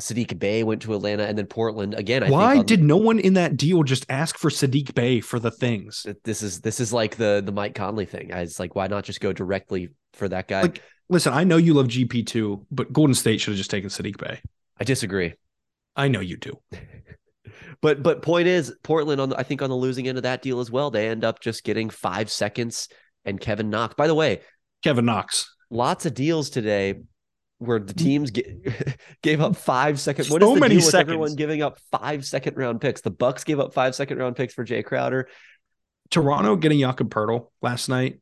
Saddiq Bey went to Atlanta, and then Portland again. I Why think did no one in that deal just ask for Saddiq Bey for the things? this is this is like the the Mike Conley thing? I was like, why not just go directly for that guy? Like, listen, I know you love GP two, but Golden State should have just taken Saddiq Bey. I disagree. I know you do. But but point is, Portland on the, I think on the losing end of that deal as well. They end up just getting five seconds and Kevin Knox. By the way, Kevin Knox. Lots of deals today where the teams get, gave up five second. What So is the many deal with seconds. everyone giving up five second round picks? The Bucks gave up five second round picks for Jae Crowder. Toronto getting Jakob Poeltl last night,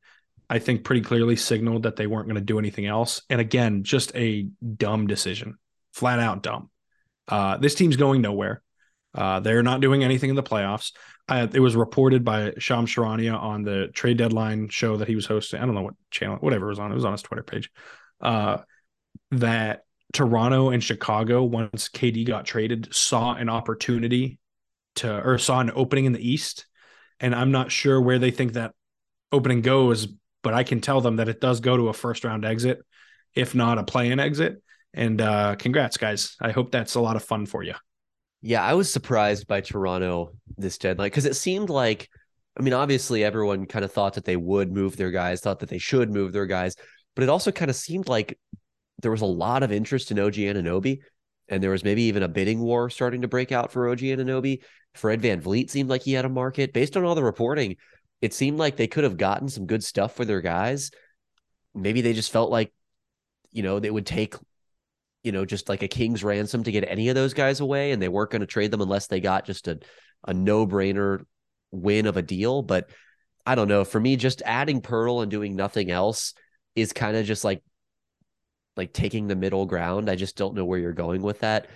I think pretty clearly signaled that they weren't going to do anything else. And again, just a dumb decision, flat out dumb. Uh, this team's going nowhere. Uh, they're not doing anything in the playoffs. It was reported by Shams Charania on the trade deadline show that he was hosting. I don't know what channel, whatever it was on. It was on his Twitter page. Uh, that Toronto and Chicago, once KD got traded, saw an opportunity to or saw an opening in the East. And I'm not sure where they think that opening goes, but I can tell them that it does go to a first round exit, if not a play in exit. And uh, congrats, guys. I hope that's a lot of fun for you. Yeah, I was surprised by Toronto this deadline because it seemed like, I mean, obviously everyone kind of thought that they would move their guys, thought that they should move their guys, but it also kind of seemed like there was a lot of interest in OG Anunoby, and there was maybe even a bidding war starting to break out for OG Anunoby. Fred VanVleet seemed like he had a market. Based on all the reporting, it seemed like they could have gotten some good stuff for their guys. Maybe they just felt like, you know, they would take you know, just like a king's ransom to get any of those guys away, and they weren't going to trade them unless they got just a a no brainer win of a deal. But I don't know. For me, just adding Poeltl and doing nothing else is kind of just like like taking the middle ground. I just don't know where you're going with that,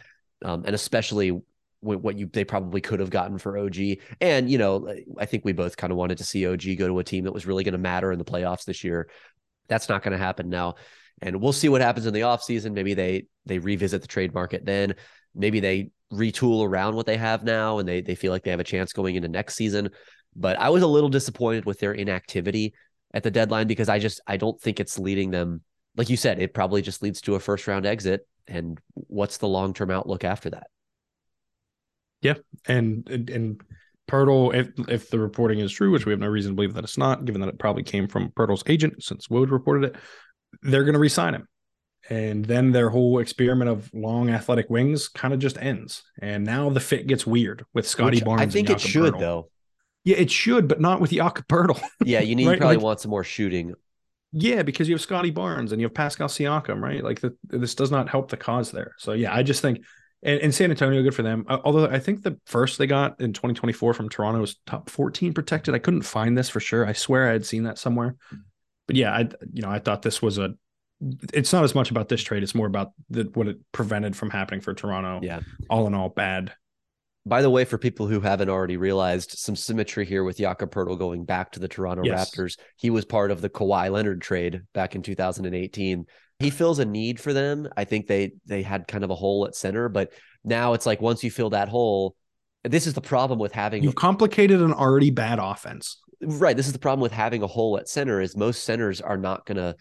um, and especially what you they probably could have gotten for OG. And you know, I think we both kind of wanted to see OG go to a team that was really going to matter in the playoffs this year. That's not going to happen now and we'll see what happens in the offseason. Maybe they they revisit the trade market then. Maybe they retool around what they have now and they they feel like they have a chance going into next season. But I was a little disappointed with their inactivity at the deadline because I just I don't think it's leading them like you said, it probably just leads to a first round exit. And what's the long term outlook after that? Yeah. And and, and Poeltl, if if the reporting is true, which we have no reason to believe that it's not, given that it probably came from Poeltl's agent since Woj reported it, they're going to resign him. And then their whole experiment of long athletic wings kind of just ends. And now the fit gets weird with Scottie Barnes. I think it should Poeltl. though. Yeah, it should, but not with Jakob Poeltl. Yeah, you need Right, you probably like- want some more shooting. yeah, because you have Scottie Barnes and you have Pascal Siakam, right? Like the, this does not help the cause there. So yeah, I just think, and, and San Antonio, good for them. Uh, Although I think the first they got in 2024 from Toronto was top 14 protected. I couldn't find this for sure. I swear I had seen that somewhere. But yeah, I you know I thought this was a. It's not as much about this trade; it's more about the, what it prevented from happening for Toronto. Yeah. all in all, bad. By the way, for people who haven't already realized, some symmetry here with Jakob Poeltl going back to the Toronto Yes. Raptors. He was part of the Kawhi Leonard trade back in 2018. He fills a need for them. I think they they had kind of a hole at center, but now it's like once you fill that hole, this is the problem with having You've complicated an already bad offense. right. This is the problem with having a hole at center is most centers are not going to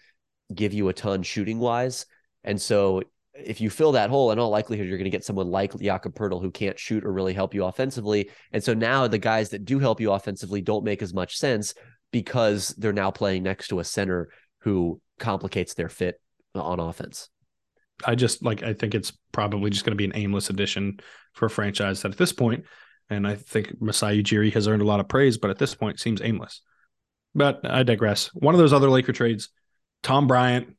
give you a ton shooting wise, and so if you fill that hole, in all likelihood, you're going to get someone like Jakob Poeltl who can't shoot or really help you offensively. And so now the guys that do help you offensively don't make as much sense because they're now playing next to a center who complicates their fit on offense. I just like I think it's probably just going to be an aimless addition for a franchise that at this point, and I think Masai Ujiri has earned a lot of praise, but at this point seems aimless. But I digress. One of those other Laker trades, Tom Bryant,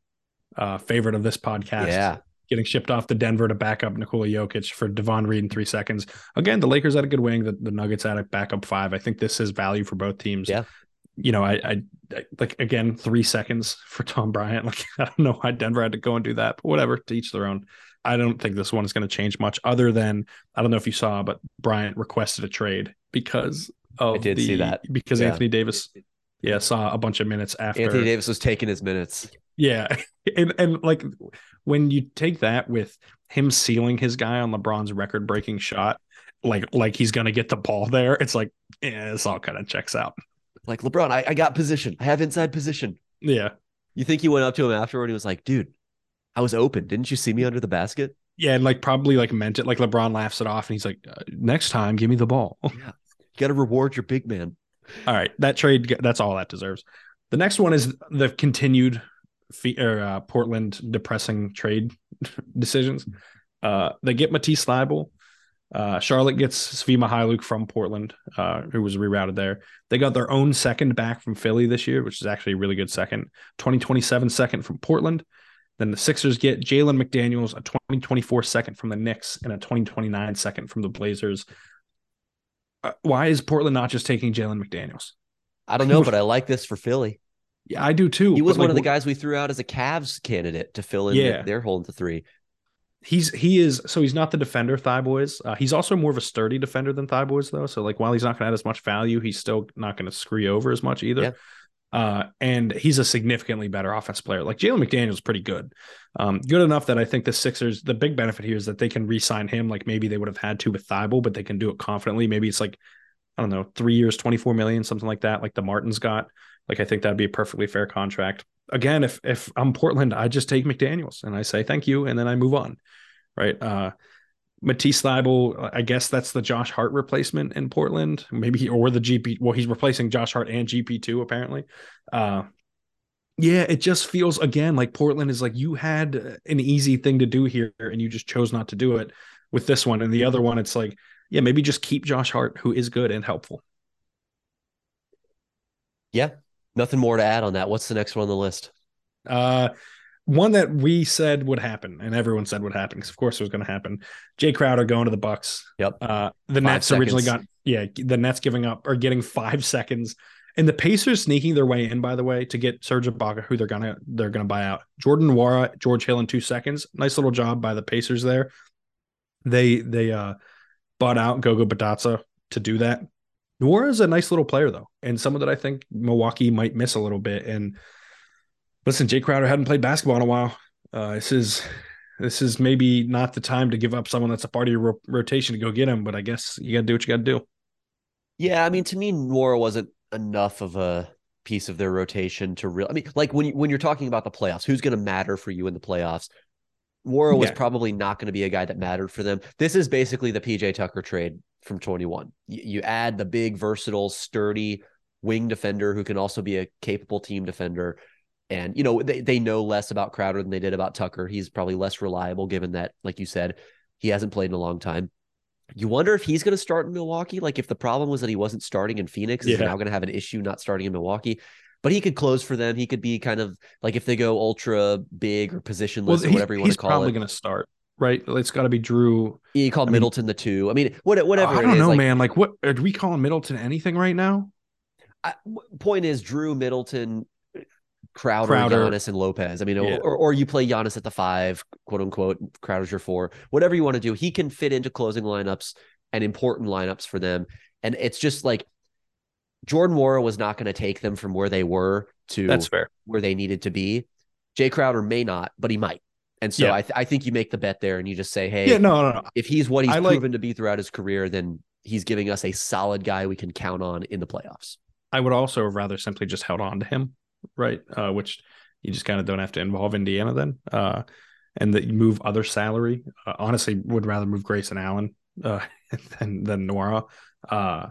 uh, favorite of this podcast, Yeah. getting shipped off to Denver to back up Nikola Jokic for Davon Reed in three seconds. Again, the Lakers had a good wing. The, the Nuggets had a backup five. I think this is value for both teams. Yeah. You know, I, I, I like again three seconds for Tom Bryant. Like I don't know why Denver had to go and do that, but whatever. To each their own. I don't think this one is going to change much, other than I don't know if you saw, but Bryant requested a trade because of did the, see that. because Yeah. Anthony Davis, yeah, saw a bunch of minutes after Anthony Davis was taking his minutes. yeah. And and like when you take that with him sealing his guy on LeBron's record breaking shot, like like he's gonna get the ball there, it's like, yeah, this all kind of checks out. Like LeBron, I, I got position. I have inside position. Yeah. You think he went up to him afterward? He was like, dude, I was open. Didn't you see me under the basket? Yeah, and like probably like meant it. Like LeBron laughs it off and he's like, uh, next time, give me the ball. You got to reward your big man. All right, that trade that's all that deserves. The next one is the continued fe- or, uh, Portland depressing trade decisions. Uh, they get Matisse Thybulle, Uh, Charlotte gets Svi Mykhailiuk from Portland, uh, who was rerouted there. They got their own second back from Philly this year, which is actually a really good second. 2027 second from Portland. Then the Sixers get Jalen McDaniels, a 2024 second from the Knicks, and a 2029 second from the Blazers. Uh, why is Portland not just taking Jalen McDaniels? I don't know, but I like this for Philly. Yeah, I do too. He was one like, of the guys we threw out as a Cavs candidate to fill in Yeah. their hole into three. He's he is so he's not the defender Thybulle. Uh, he's also more of a sturdy defender than Thybulle though. So like while he's not going to add as much value he's still not going to screw you over as much either. Yeah. uh and he's a significantly better offense player. Like jalen mcdaniel's pretty good. Um good enough that i think the sixers the big benefit here is that they can re-sign him. Like maybe they would have had to with Thybulle, but they can do it confidently. Maybe it's like i don't know three years 24 million something like that like the martins got. Like i think that'd be a perfectly fair contract again if if i'm portland i just take mcdaniels and i say thank you and then i move on right? Uh, Matisse Thybulle, I guess that's the Josh Hart replacement in Portland. Maybe he, or the GP. Well, he's replacing Josh Hart and GP two apparently. Uh, yeah, it just feels again like Portland is like you had an easy thing to do here and you just chose not to do it with this one. And the other one, it's like, yeah, maybe just keep Josh Hart, who is good and helpful. Yeah, nothing more to add on that. What's the next one on the list? Uh, one that we said would happen, and everyone said would happen because, of course, it was going to happen. Jae Crowder going to the Bucks. Yep. Uh, the Five Nets originally got yeah, the Nets giving up or getting five seconds, and the Pacers sneaking their way in. By the way, to get Serge Ibaka, who they're gonna they're gonna buy out. Jordan Nwora, George Hill in two seconds. Nice little job by the Pacers there. They they uh bought out Goga Bitadze to do that. Nwora is a nice little player though, and someone that I think Milwaukee might miss a little bit. And listen, Jae Crowder hadn't played basketball in a while. Uh, this is this is maybe not the time to give up someone that's a part of your ro- rotation to go get him, but I guess you got to do what you got to do. Yeah, I mean, to me, Nwora wasn't enough of a piece of their rotation to real. I mean, like when you, when you're talking about the playoffs, who's going to matter for you in the playoffs? Nwora was probably not going to be a guy that mattered for them. This is basically the PJ Tucker trade from 21. You, you add the big, versatile, sturdy wing defender who can also be a capable team defender. And, you know, they, they know less about Crowder than they did about Tucker. He's probably less reliable given that, like you said, he hasn't played in a long time. You wonder if he's going to start in Milwaukee. Like if the problem was that he wasn't starting in Phoenix, is he now going to have an issue not starting in Milwaukee? But he could close for them. He could be kind of like if they go ultra big or positionless Well, or whatever you want to call it. He's probably going to start, right? It's got to be Jrue. You called I mean- Middleton the two. I mean, what, whatever. I don't know, like, man. Like, what are we calling Middleton anything right now? I, point is, Jrue Middleton, Crowder, Crowder. Giannis, and Lopez. I mean, Yeah. or, or you play Giannis at the five, quote unquote. Crowder's your four. Whatever you want to do, he can fit into closing lineups and important lineups for them. And it's just like Jordan Nwora was not going to take them from where they were to That's fair. where they needed to be. Jae Crowder may not, but he might. And so Yeah. I, th- I think you make the bet there and you just say, hey, Yeah, no, no, no. if he's what he's I like- proven to be throughout his career, then he's giving us a solid guy we can count on in the playoffs. I would also rather simply just held on to him, right? Uh, which you just kind of don't have to involve Indiana then, uh, and that you move other salary. Uh, honestly, would rather move Grayson Allen uh, than than Nwora. Uh,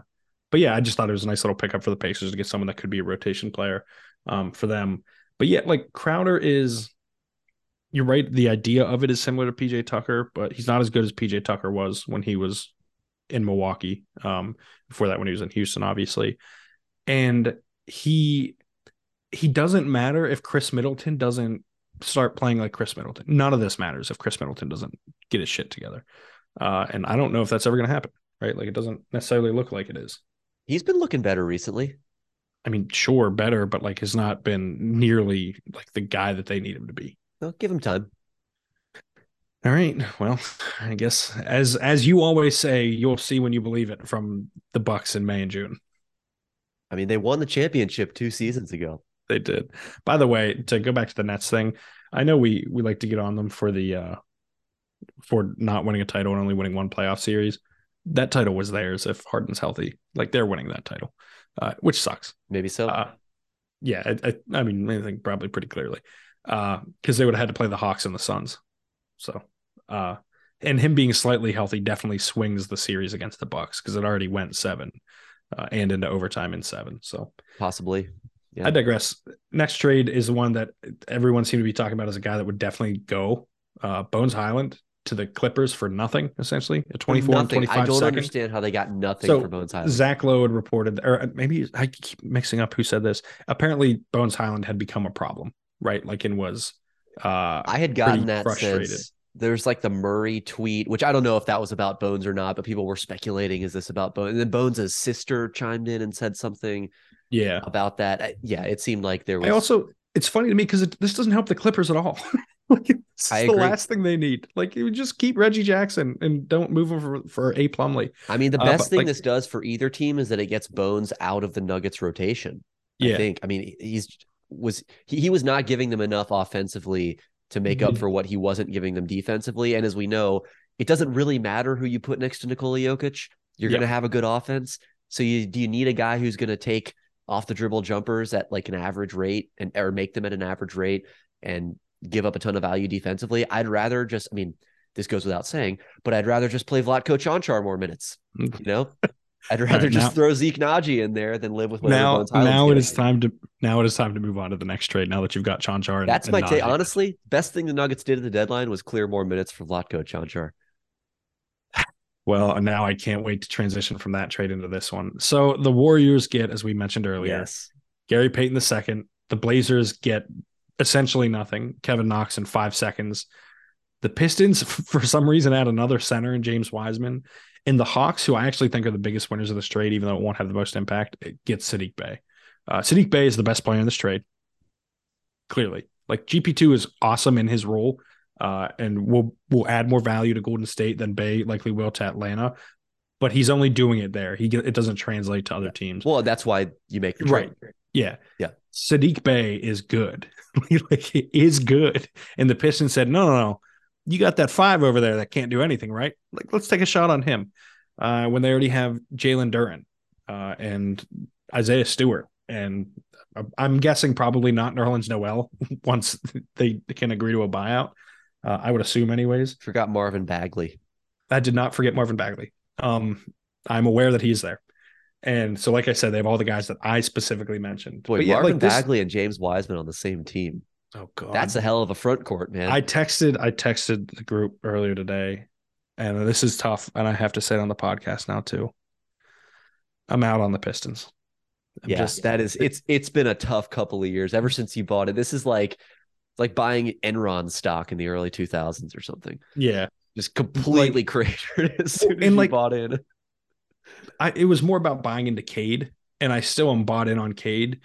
but yeah, I just thought it was a nice little pickup for the Pacers to get someone that could be a rotation player um, for them. But yeah, like Crowder is. You're right. The idea of it is similar to PJ Tucker, but he's not as good as PJ Tucker was when he was in Milwaukee. Um, before that, when he was in Houston, obviously and he he doesn't matter if Khris Middleton doesn't start playing like Khris Middleton. None of this matters if Khris Middleton doesn't get his shit together. Uh, and I don't know if that's ever going to happen, right? Like it doesn't necessarily look like it is. He's been looking better recently. I mean, sure, better, but like has not been nearly like the guy that they need him to be. Well, give him time. All right. Well, I guess as as you always say, you'll see when you believe it from the Bucks in May and June. I mean, they won the championship two seasons ago. They did. By the way, to go back to the Nets thing, I know we we like to get on them for the uh for not winning a title and only winning one playoff series. That title was theirs if Harden's healthy. Like they're winning that title, uh, which sucks. Maybe so. Uh, yeah, I, I, I mean, I think probably pretty clearly because they would have had to play the Hawks and the Suns. So, uh, and him being slightly healthy definitely swings the series against the Bucks because it already went seven uh, and into overtime in seven. So Possibly. Yeah. I digress. Next trade is the one that everyone seemed to be talking about as a guy that would definitely go. Uh, Bones Hyland to the Clippers for nothing, essentially. A 24 and Nothing. 25 I don't second. understand how they got nothing So for Bones Hyland. Zach Lowe had reported, or maybe I keep mixing up who said this. Apparently, Bones Hyland had become a problem, right? Like, and was uh, I had gotten that frustrated. sense. There's like the Murray tweet, which I don't know if that was about Bones or not, but people were speculating, is this about Bones? And then Bones' sister chimed in and said something Yeah. about that. Yeah, it seemed like there was I also, it's funny to me because this doesn't help the Clippers at all. like, it's I the last thing they need. Like, you just keep Reggie Jackson and don't move him for, for A. Plumlee. I mean, the Uh, best but, thing like- this does for either team is that it gets Bones out of the Nuggets rotation. Yeah. I think. I mean, he's was he, he was not giving them enough offensively to make Mm-hmm. up for what he wasn't giving them defensively. And as we know, it doesn't really matter who you put next to Nikola Jokic. You're Yeah. going to have a good offense. So you do you need a guy who's going to take off the dribble jumpers at like an average rate and or make them at an average rate and give up a ton of value defensively? I'd rather just. I mean, this goes without saying, but I'd rather just play Vlatko Čančar more minutes. You know. I'd rather right, just now- throw Zeke Nnaji in there than live with Now, now it is time to now it is time to move on to the next trade. Now that you've got Čančar, and That's and my take. Honestly, best thing the Nuggets did at the deadline was clear more minutes for Vlatko Čančar. Well, now I can't wait to transition from that trade into this one. So the Warriors get, as we mentioned earlier, Yes. Gary Payton II. The Blazers get essentially nothing. Kevin Knox in five seconds. The Pistons, for some reason, add another center in James Wiseman. And the Hawks, who I actually think are the biggest winners of this trade, even though it won't have the most impact, it gets Saddiq Bey. Uh, Saddiq Bey is the best player in this trade. Clearly, like GP2 is awesome in his role, uh, and will will add more value to Golden State than Bey likely will to Atlanta. But he's only doing it there. He it doesn't translate to other teams. Well, that's why you make the Right. trade. Yeah. Yeah. Saddiq Bey is good. like is good. And the Pistons said, no, no, no. You got that five over there that can't do anything, right? Like, let's take a shot on him. Uh, when they already have Jalen Duren uh, and Isaiah Stewart. And I'm guessing probably not Nerlens Noel once they can agree to a buyout. Uh, I would assume, anyways. Forgot Marvin Bagley. I did not forget Marvin Bagley. Um, I'm aware that he's there. And so, like I said, they have all the guys that I specifically mentioned. Boy, yeah, Marvin like this- Bagley and James Wiseman on the same team. Oh god, That's a hell of a front court, man. I texted I texted the group earlier today, and this is tough, and I have to say it on the podcast now too. I'm out on the Pistons. I'm yeah, just- that is it's it's been a tough couple of years ever since you bought it. This is like like buying Enron stock in the early 2000s or something. yeah. Just completely cratered as soon as you like- bought in. I it was more about buying into Cade, and I still am bought in on Cade.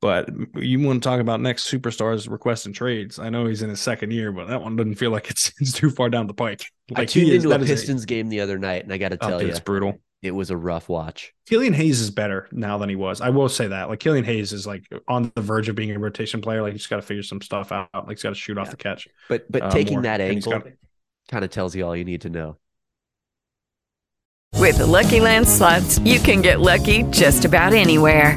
But you want to talk about next superstars requesting trades? I know he's in his second year, but that one doesn't feel like it's, it's too far down the pike. I Like he tuned is- into a that is Pistons game the other night, and I got to Oh, tell you, it's brutal. it was a rough watch. Killian Hayes is better now than he was. I will say that. Like Killian Hayes is like on the verge of being a rotation player. Like he's got to figure some stuff out. Like he's got to shoot off the catch. But but Uh, taking more. that angle got- kind of tells you all you need to know. With the Lucky Land slots, you can get lucky just about anywhere.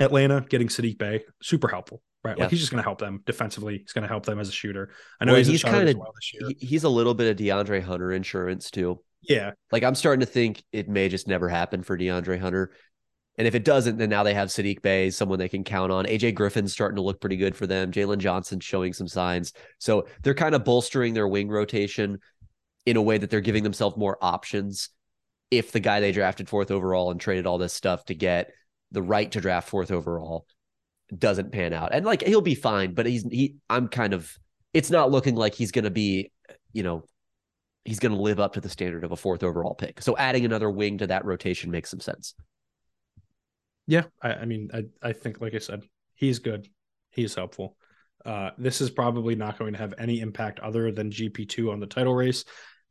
Atlanta getting Saddiq Bey, super helpful, right? Yeah. Like he's just going to help them defensively. He's going to help them as a shooter. I know Well, he's, he's kind of of well he's a little bit of DeAndre Hunter insurance too. Yeah, Like I'm starting to think it may just never happen for DeAndre Hunter. And if it doesn't, then now they have Saddiq Bey, someone they can count on. AJ Griffin's starting to look pretty good for them. Jalen Johnson's showing some signs. So they're kind of bolstering their wing rotation in a way that they're giving themselves more options if the guy they drafted fourth overall and traded all this stuff to get the right to draft fourth overall doesn't pan out. And like he'll be fine, but he's he I'm kind of it's not looking like he's gonna be, you know, he's gonna live up to the standard of a fourth overall pick. So adding another wing to that rotation makes some sense. Yeah, I, I mean, I, I think, like I said, he's good. He's helpful. Uh, this is probably not going to have any impact other than GP2 on the title race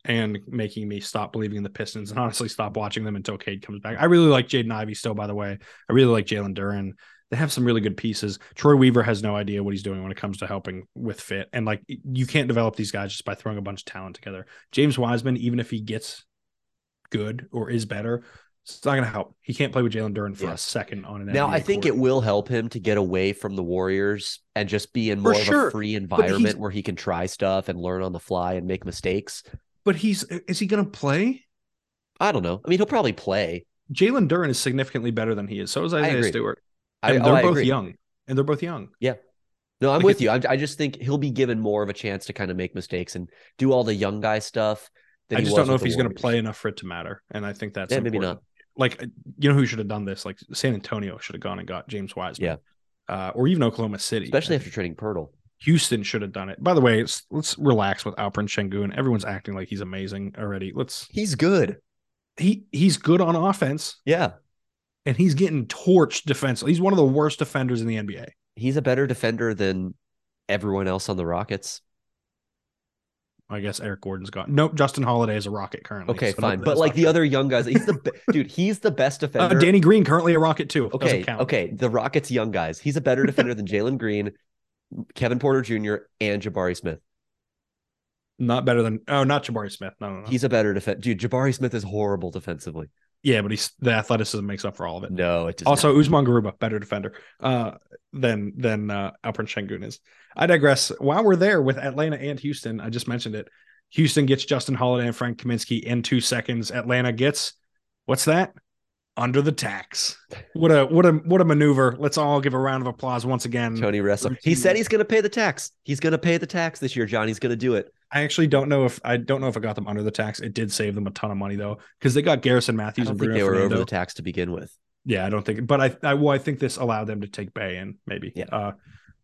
and making me stop believing in the Pistons and mm. honestly stop watching them until Cade comes back. I really like Jaden Ivey still, by the way. I really like Jalen Duren. They have some really good pieces. Troy Weaver has no idea what he's doing when it comes to helping with fit. And like, you can't develop these guys just by throwing a bunch of talent together. James Wiseman, even if he gets good or is better, it's not going to help. He can't play with Jalen Duren for Yeah. a second on an Now, NBA I think court. it will help him to get away from the Warriors and just be in For more of sure, a free environment where he can try stuff and learn on the fly and make mistakes. But he's is he going to play? I don't know. I mean, he'll probably play. Jalen Duren is significantly better than he is. So is Isaiah agree. Stewart. I- And oh, they're I both agree. young. And they're both young. Yeah. No, I'm Like, with you. I, I just think he'll be given more of a chance to kind of make mistakes and do all the young guy stuff. I just don't know if he's going to play enough for it to matter. And I think that's Yeah, maybe important. Like you know who should have done this? Like San Antonio should have gone and got James Wiseman. Yeah. Uh, or even Oklahoma City. especially after trading Poeltl. Houston should have done it. By the way, it's, let's relax with Alperen Şengün. Everyone's acting like he's amazing already. Let's He's good. he he's good on offense Yeah. and he's getting torched defensively. He's one of the worst defenders in the NBA. He's a better defender than everyone else on the Rockets. I guess Eric Gordon's gone. Nope, Justin Holiday is a Rocket currently. Okay, so fine. But like the true. other young guys, he's the dude. He's the best uh, defender. Danny Green currently a Rocket too. Okay, count. okay. The Rockets young guys. He's a better defender than Jalen Green, Kevin Porter Jr., and Jabari Smith. Not better than oh, not Jabari Smith. No, no, no. He's a better defender. Dude, Jabari Smith is horrible defensively. yeah, but he's the athleticism makes up for all of it. No, it does Also, not. Usman Garuba, better defender uh, than than uh, Alperen Şengün is. I digress. While we're there with Atlanta and Houston, I just mentioned it. Houston gets Justin Holiday and Frank Kaminsky in two seconds. Atlanta gets what's that? Under the tax. What a what a what a maneuver. Let's all give a round of applause once again. Tony Ressler. He said he's going to pay the tax. He's going to pay the tax this year, John. He's going to do it. I actually don't know if I don't know if I got them under the tax. It did save them a ton of money though, because they got Garrison I Mathews don't and think Bruno they were Fernando. over the tax to begin with. Yeah, I don't think, but I, I, well, I think this allowed them to take Bey in maybe. Yeah. Uh,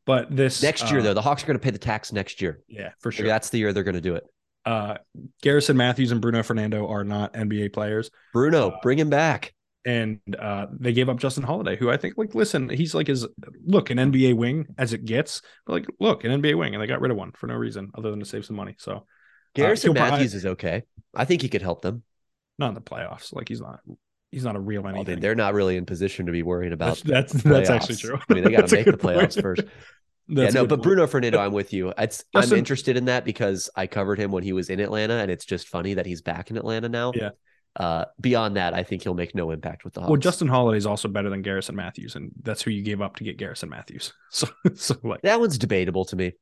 but this Next year, uh, though, the Hawks are going to pay the tax next year. yeah, for sure. That's the year they're going to do it. Uh, Garrison Mathews and Bruno Fernando are not NBA players, Bruno, Uh, bring him back. And uh, they gave up Justin Holiday, who I think, like, listen, he's like his look an NBA wing as it gets, but like, look, an NBA wing, and they got rid of one for no reason other than to save some money. So Garrison he'll probably- Mathews is okay. I think he could help them. not in the playoffs. Like, he's not, he's not a real I anything. they're not really in position to be worrying about. that's that's, that's actually true. I mean, they got to make the good point. playoffs first. yeah, That's a no, but point. Bruno Fernando, I'm with you. It's I'm interested in that because I covered him when he was in Atlanta, and it's just funny that he's back in Atlanta now. Yeah. Uh, beyond that, I think he'll make no impact with the Hawks. Well, Justin Holiday is also better than Garrison Mathews, and that's who you gave up to get Garrison Mathews. So, so like, that one's debatable to me.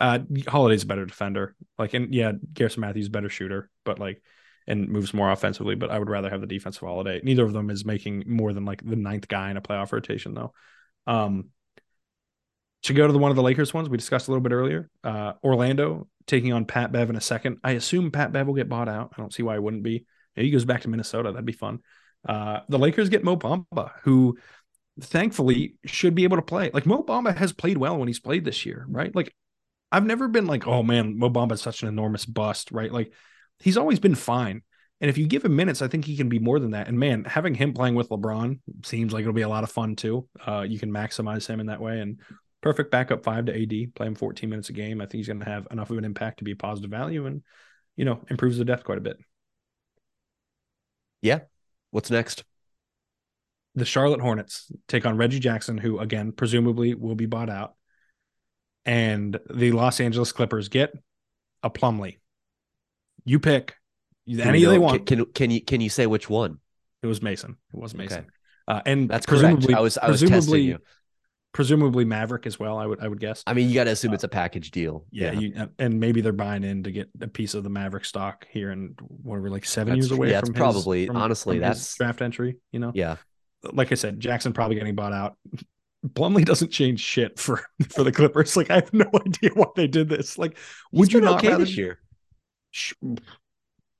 uh, Holiday's a better defender. Like, and yeah, Garrison Mathews better shooter, but like, and moves more offensively. But I would rather have the defensive Holiday. Neither of them is making more than like the ninth guy in a playoff rotation, though. Um, to go to the one of the Lakers ones we discussed a little bit earlier, uh, Orlando taking on Pat Bev in a second. I assume Pat Bev will get bought out. I don't see why it wouldn't be. Maybe he goes back to Minnesota. That'd be fun. Uh, the Lakers get Mo Bamba, who thankfully should be able to play. Like Mo Bamba has played well when he's played this year, right? Like I've never been like, oh man, Mo Bamba is such an enormous bust, right? Like he's always been fine. And if you give him minutes, I think he can be more than that. And man, having him playing with LeBron seems like it'll be a lot of fun too. Uh, you can maximize him in that way. And perfect backup five to AD, play him 14 minutes a game. I think he's going to have enough of an impact to be a positive value and, you know, improves the depth quite a bit. Yeah. What's next? the Charlotte Hornets take on Reggie Jackson, who again presumably will be bought out, and the Los Angeles Clippers get a Plumlee. You pick any they want. Can, can you can you say which one? it was Mason. It was Mason. Okay. Uh, and That's correct. presumably, I was I was testing you. Presumably Maverick as well. I would I would guess. I mean, you got to assume uh, it's a package deal. yeah, You, uh, and maybe they're buying in to get a piece of the Maverick stock here, and what we're like seven That's years away Yeah, from it's his- probably- from- honestly, from that's- draft entry. You know, yeah. Uh, like I said, Jackson probably getting bought out. Plumlee doesn't change shit for for the Clippers. Like I have no idea why they did this. Like, would you not okay rather this year? Sh-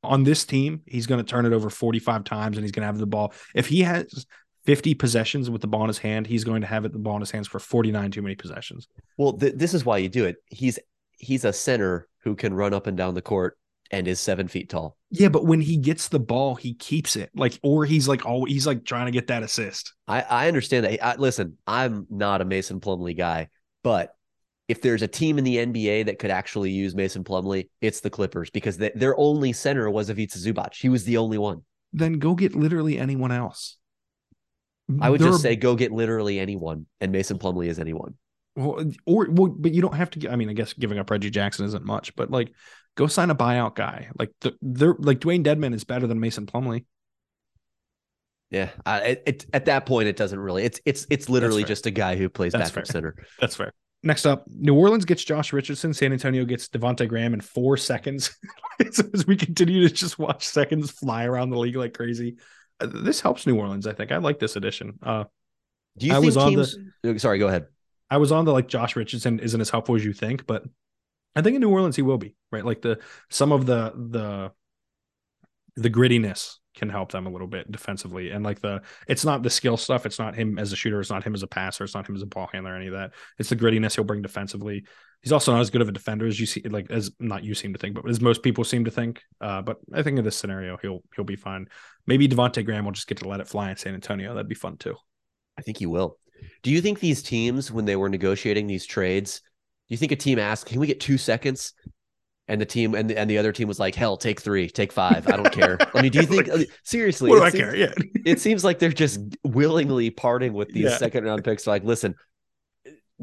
on this team? He's going to turn it over forty five times, and he's going to have the ball. If he has fifty possessions with the ball in his hand, he's going to have it the ball in his hands for forty nine too many possessions. Well, th- this is why you do it. He's he's a center who can run up and down the court and is seven feet tall. Yeah, but when he gets the ball, he keeps it. Like, or he's like, oh, he's like trying to get that assist. I, I understand that. I, listen, I'm not a Mason Plumlee guy, but if there's a team in the NBA that could actually use Mason Plumlee, it's the Clippers because th- their only center was Ivica Zubac. He was the only one. Then go get literally anyone else. I would just are- say go get literally anyone, and Mason Plumlee is anyone. Well, or well, but you don't have to. gi- I mean, I guess giving up Reggie Jackson isn't much, but like, go sign a buyout guy. Like the they're like Dewayne Dedmon is better than Mason Plumlee. Yeah, I, it, it, at that point, it doesn't really. It's it's it's literally just a guy who plays That's backup fair. center. That's fair. Next up, New Orleans gets Josh Richardson. San Antonio gets Devonte Graham in four seconds. as we continue to just watch seconds fly around the league like crazy, this helps New Orleans. I think I like this addition. Uh, Do you I think was on teams? oh, Sorry, go ahead. I was on the like Josh Richardson isn't as helpful as you think, but I think in New Orleans he will be right. Like the some of the the the grittiness can help them a little bit defensively, and like the it's not the skill stuff. It's not him as a shooter. It's not him as a passer. It's not him as a ball handler. Any of that. It's the grittiness he'll bring defensively. He's also not as good of a defender as you see, like as not you seem to think, but as most people seem to think. Uh, but I think in this scenario he'll he'll be fine. Maybe Devonte Graham will just get to let it fly in San Antonio. That'd be fun too. I think he will. Do you think these teams, when they were negotiating these trades, do you think a team asked, "Can we get two seconds?" And the team and the, and the other team was like, "Hell, take three, take five. I don't care." I mean, do you think Like, seriously? what do I seems- care? Yeah. it seems like they're just willingly parting with these Yeah. second round picks. Like, listen,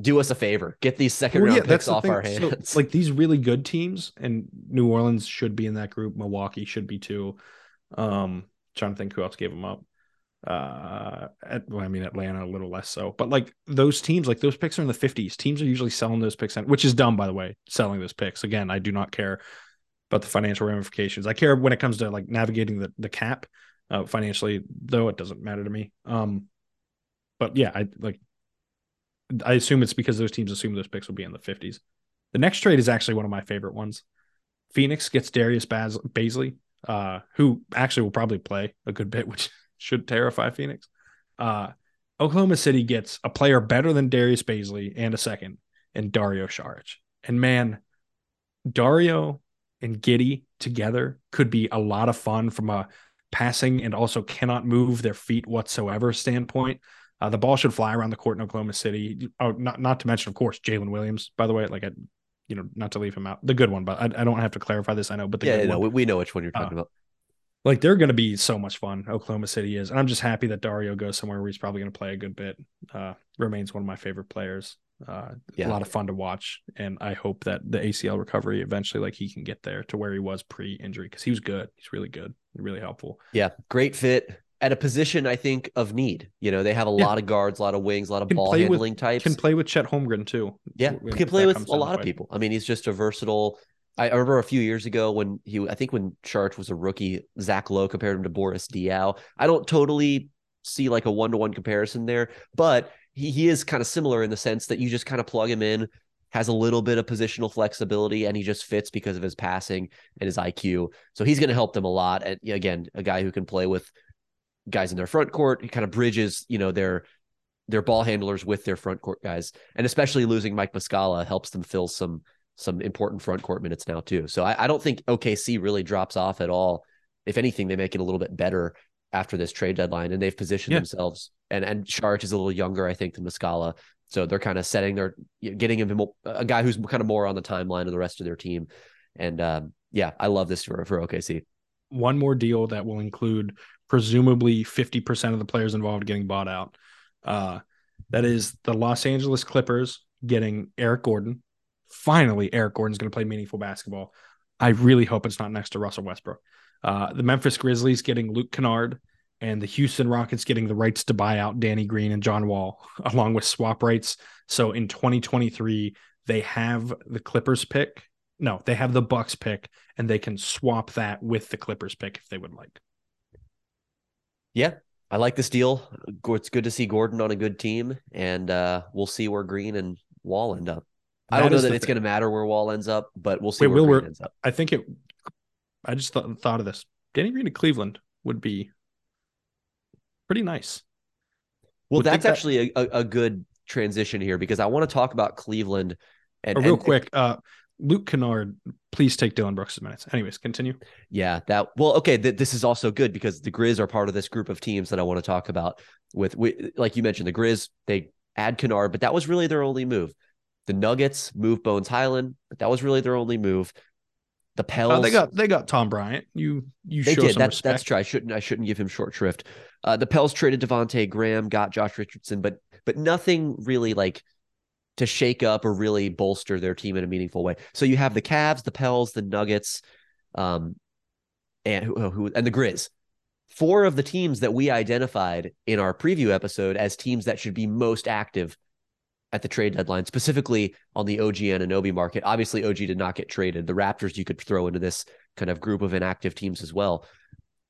do us a favor, get these second Well, round yeah, picks off our So, hands. like these really good teams, and New Orleans should be in that group. Milwaukee should be too. Um, trying to think who else gave them up. Uh, at, well, I mean Atlanta a little less so, but like those teams, like those picks are in the fifties. Teams are usually selling those picks, which is dumb, by the way. Selling those picks again, I do not care about the financial ramifications. I care when it comes to like navigating the the cap. Uh, financially, though, it doesn't matter to me. Um, but yeah, I like I assume it's because those teams assume those picks will be in the 50s. The next trade is actually one of my favorite ones. Phoenix gets Darius Bazley, uh, who actually will probably play a good bit, which should terrify Phoenix. Uh, Oklahoma City gets a player better than Darius Bazley and a second, and Dario Saric. And man, Dario and Giddey together could be a lot of fun from a passing and also cannot move their feet whatsoever standpoint. Uh, the ball should fly around the court in Oklahoma City. Oh, not not to mention, of course, Jalen Williams. By the way, like I, you know, not to leave him out, the good one, but I, I don't have to clarify this. I know, but the yeah, good no, one. we, we know which one you're talking Uh, about. Like they're going to be so much fun. Oklahoma City is, and I'm just happy that Dario goes somewhere where he's probably going to play a good bit. Uh, remains one of my favorite players. Uh, Yeah. a lot of fun to watch, and I hope that the ACL recovery eventually, like he can get there to where he was pre-injury because he was good. He's really good, really helpful. Yeah, great fit at a position I think of need. You know, they have a Yeah. lot of guards, a lot of wings, a lot of Can ball play with- handling types. Can play with Chet Holmgren too. Yeah, can play with a lot of it. people. I mean, he's just a versatile. I remember a few years ago when he, I think when Saric was a rookie, Zach Lowe compared him to Boris Diaw. I don't totally see like a one to one comparison there, but he he is kind of similar in the sense that you just kind of plug him in, has a little bit of positional flexibility, and he just fits because of his passing and his IQ. So he's going to help them a lot. And again, a guy who can play with guys in their front court. He kind of bridges, you know, their their ball handlers with their front court guys, and especially losing Mike Muscala helps them fill some some important front court minutes now too. So I, I don't think OKC really drops off at all. If anything, they make it a little bit better after this trade deadline, and they've positioned Yeah. themselves. And and Saric is a little younger, I think, than Muscala. So they're kind of setting their getting him a guy who's kind of more on the timeline of the rest of their team. And um, yeah, I love this for for OKC. one more deal that will include presumably 50% of the players involved getting bought out. Uh, that is the Los Angeles Clippers getting Eric Gordon. Finally, Eric Gordon's going to play meaningful basketball. I really hope it's not next to Russell Westbrook. Uh, the Memphis Grizzlies getting Luke Kennard and the Houston Rockets getting the rights to buy out Danny Green and John Wall along with swap rights. So in 2023, they have the Clippers pick. No, they have the Bucks pick and they can swap that with the Clippers pick if they would like. Yeah, I like this deal. It's good to see Gordon on a good team, and uh, we'll see where Green and Wall end up. I don't know that it's going to matter where Wall ends up, but we'll see Wait, where Will, Green ends up. I think it. I just thought, thought of this. Danny Green to Cleveland would be pretty nice. Well, Would that's actually a, a, a good transition here because I want to talk about Cleveland. And Oh, real and- quick, uh, Luke Kennard, please take Dillon Brooks' minutes. Anyways, continue. Yeah, that well, okay. Th- this is also good because the Grizz are part of this group of teams that I want to talk about. With, with like you mentioned, the Grizz they add Kennard, but that was really their only move. The Nuggets move Bones Hyland, but that was really their only move. The Pels Oh, they got they got Tom Bryant. You you they show did. That's respect. that's true. I shouldn't I shouldn't give him short shrift. Uh, the Pels traded Devonte Graham, got Josh Richardson, but but nothing really like to shake up or really bolster their team in a meaningful way. So you have the Cavs, the Pels, the Nuggets, um, and who, who and the Grizz. Four of the teams that we identified in our preview episode as teams that should be most active at the trade deadline, specifically on the OG Anunoby market. Obviously, OG did not get traded. The Raptors you could throw into this kind of group of inactive teams as well.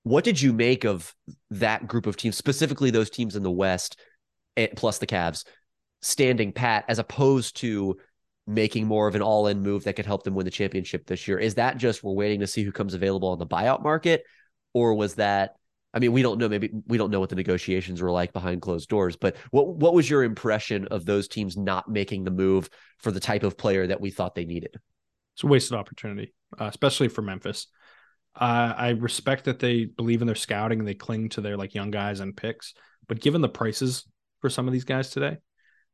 What did you make of that group of teams, specifically those teams in the West, eh, plus the Cavs, standing pat as opposed to making more of an all-in move that could help them win the championship this year? Is that just we're waiting to see who comes available on the buyout market, or was that? I mean, we don't know. Maybe we don't know what the negotiations were like behind closed doors. But what what was your impression of those teams not making the move for the type of player that we thought they needed? It's a wasted opportunity, uh, especially for Memphis. Uh, I respect that they believe in their scouting and they cling to their like young guys and picks. But given the prices for some of these guys today,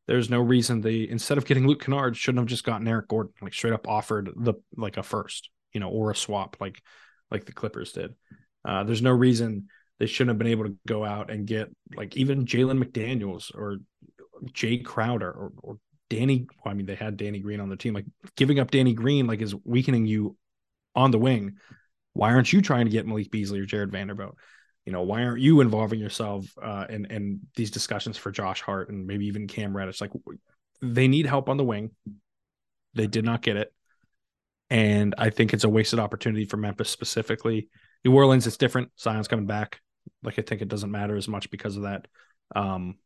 there's no reason they instead of getting Luke Kennard shouldn't have just gotten Eric Gordon, like straight up offered the like a first, you know, or a swap like like the Clippers did. Uh, there's no reason they shouldn't have been able to go out and get like even Jalen McDaniels or Jae Crowder or, or Danny. Well, I mean, they had Danny Green on the team. Like giving up Danny Green like is weakening you on the wing. Why aren't you trying to get Malik Beasley or Jarred Vanderbilt? You know, why aren't you involving yourself uh, in in these discussions for Josh Hart and maybe even Cam Reddish? Like they need help on the wing. They did not get it, and I think it's a wasted opportunity for Memphis specifically. New Orleans, it's different. Zion's coming back. Like I think it doesn't matter as much because of that. Um,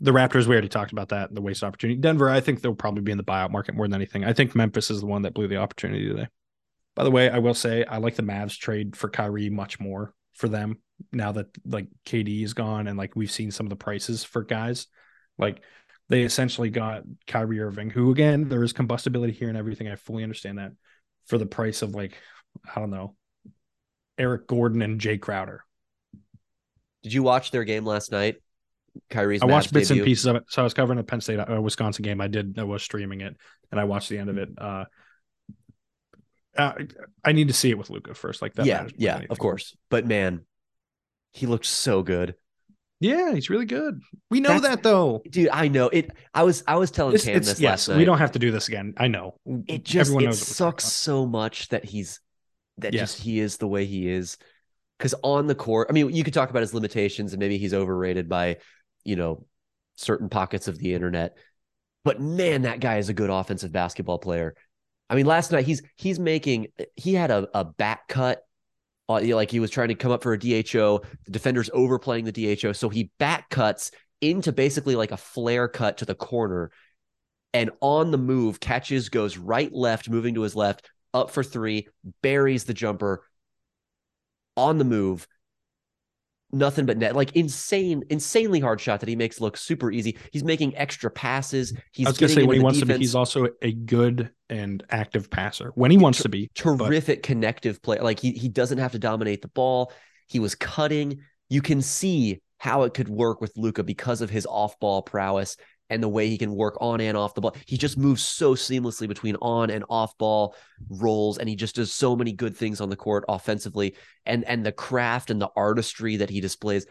the Raptors, we already talked about that. The waste opportunity. Denver, I think they'll probably be in the buyout market more than anything. I think Memphis is the one that blew the opportunity today. By the way, I will say I like the Mavs trade for Kyrie much more for them now that like KD is gone and like we've seen some of the prices for guys. Like they essentially got Kyrie Irving, who again there is combustibility here and everything. I fully understand that for the price of like I don't know Eric Gordon and Jae Crowder. Did you watch their game last night? Kyrie's. I watched Mavs bits debut? and pieces of it. So I was covering a Penn State, uh, Wisconsin game. I did. I was streaming it, and I watched the end of it. Uh, uh, I need to see it with Luka first. Like that. yeah, matters more than yeah, of course. But man, he looked so good. Yeah, he's really good. We know That's- that though. Dude, I know it. I was I was telling This, Cam it's, this yes, last night. we don't have to do this again. I know. It just Everyone it knows sucks so much that he's that Yes. just he is the way he is. Because on the court, I mean, you could talk about his limitations and maybe he's overrated by, you know, certain pockets of the internet. But man, that guy is a good offensive basketball player. I mean, last night he's he's making he had a, a back cut. Uh, like he was trying to come up for a DHO. The defender's overplaying the DHO. So he back cuts into basically like a flare cut to the corner and on the move catches goes right left moving to his left up for three buries the jumper on the move nothing but net like insane insanely hard shot that he makes look super easy he's making extra passes he's I was gonna say when he wants to be, he's also a good and active passer when he wants to be. but- terrific connective player. Like he he doesn't have to dominate the ball. He was cutting. You can see how it could work with Luka because of his off-ball prowess and the way he can work on and off the ball. He just moves so seamlessly between on and off-ball roles, and he just does so many good things on the court offensively, and and the craft and the artistry that he displays.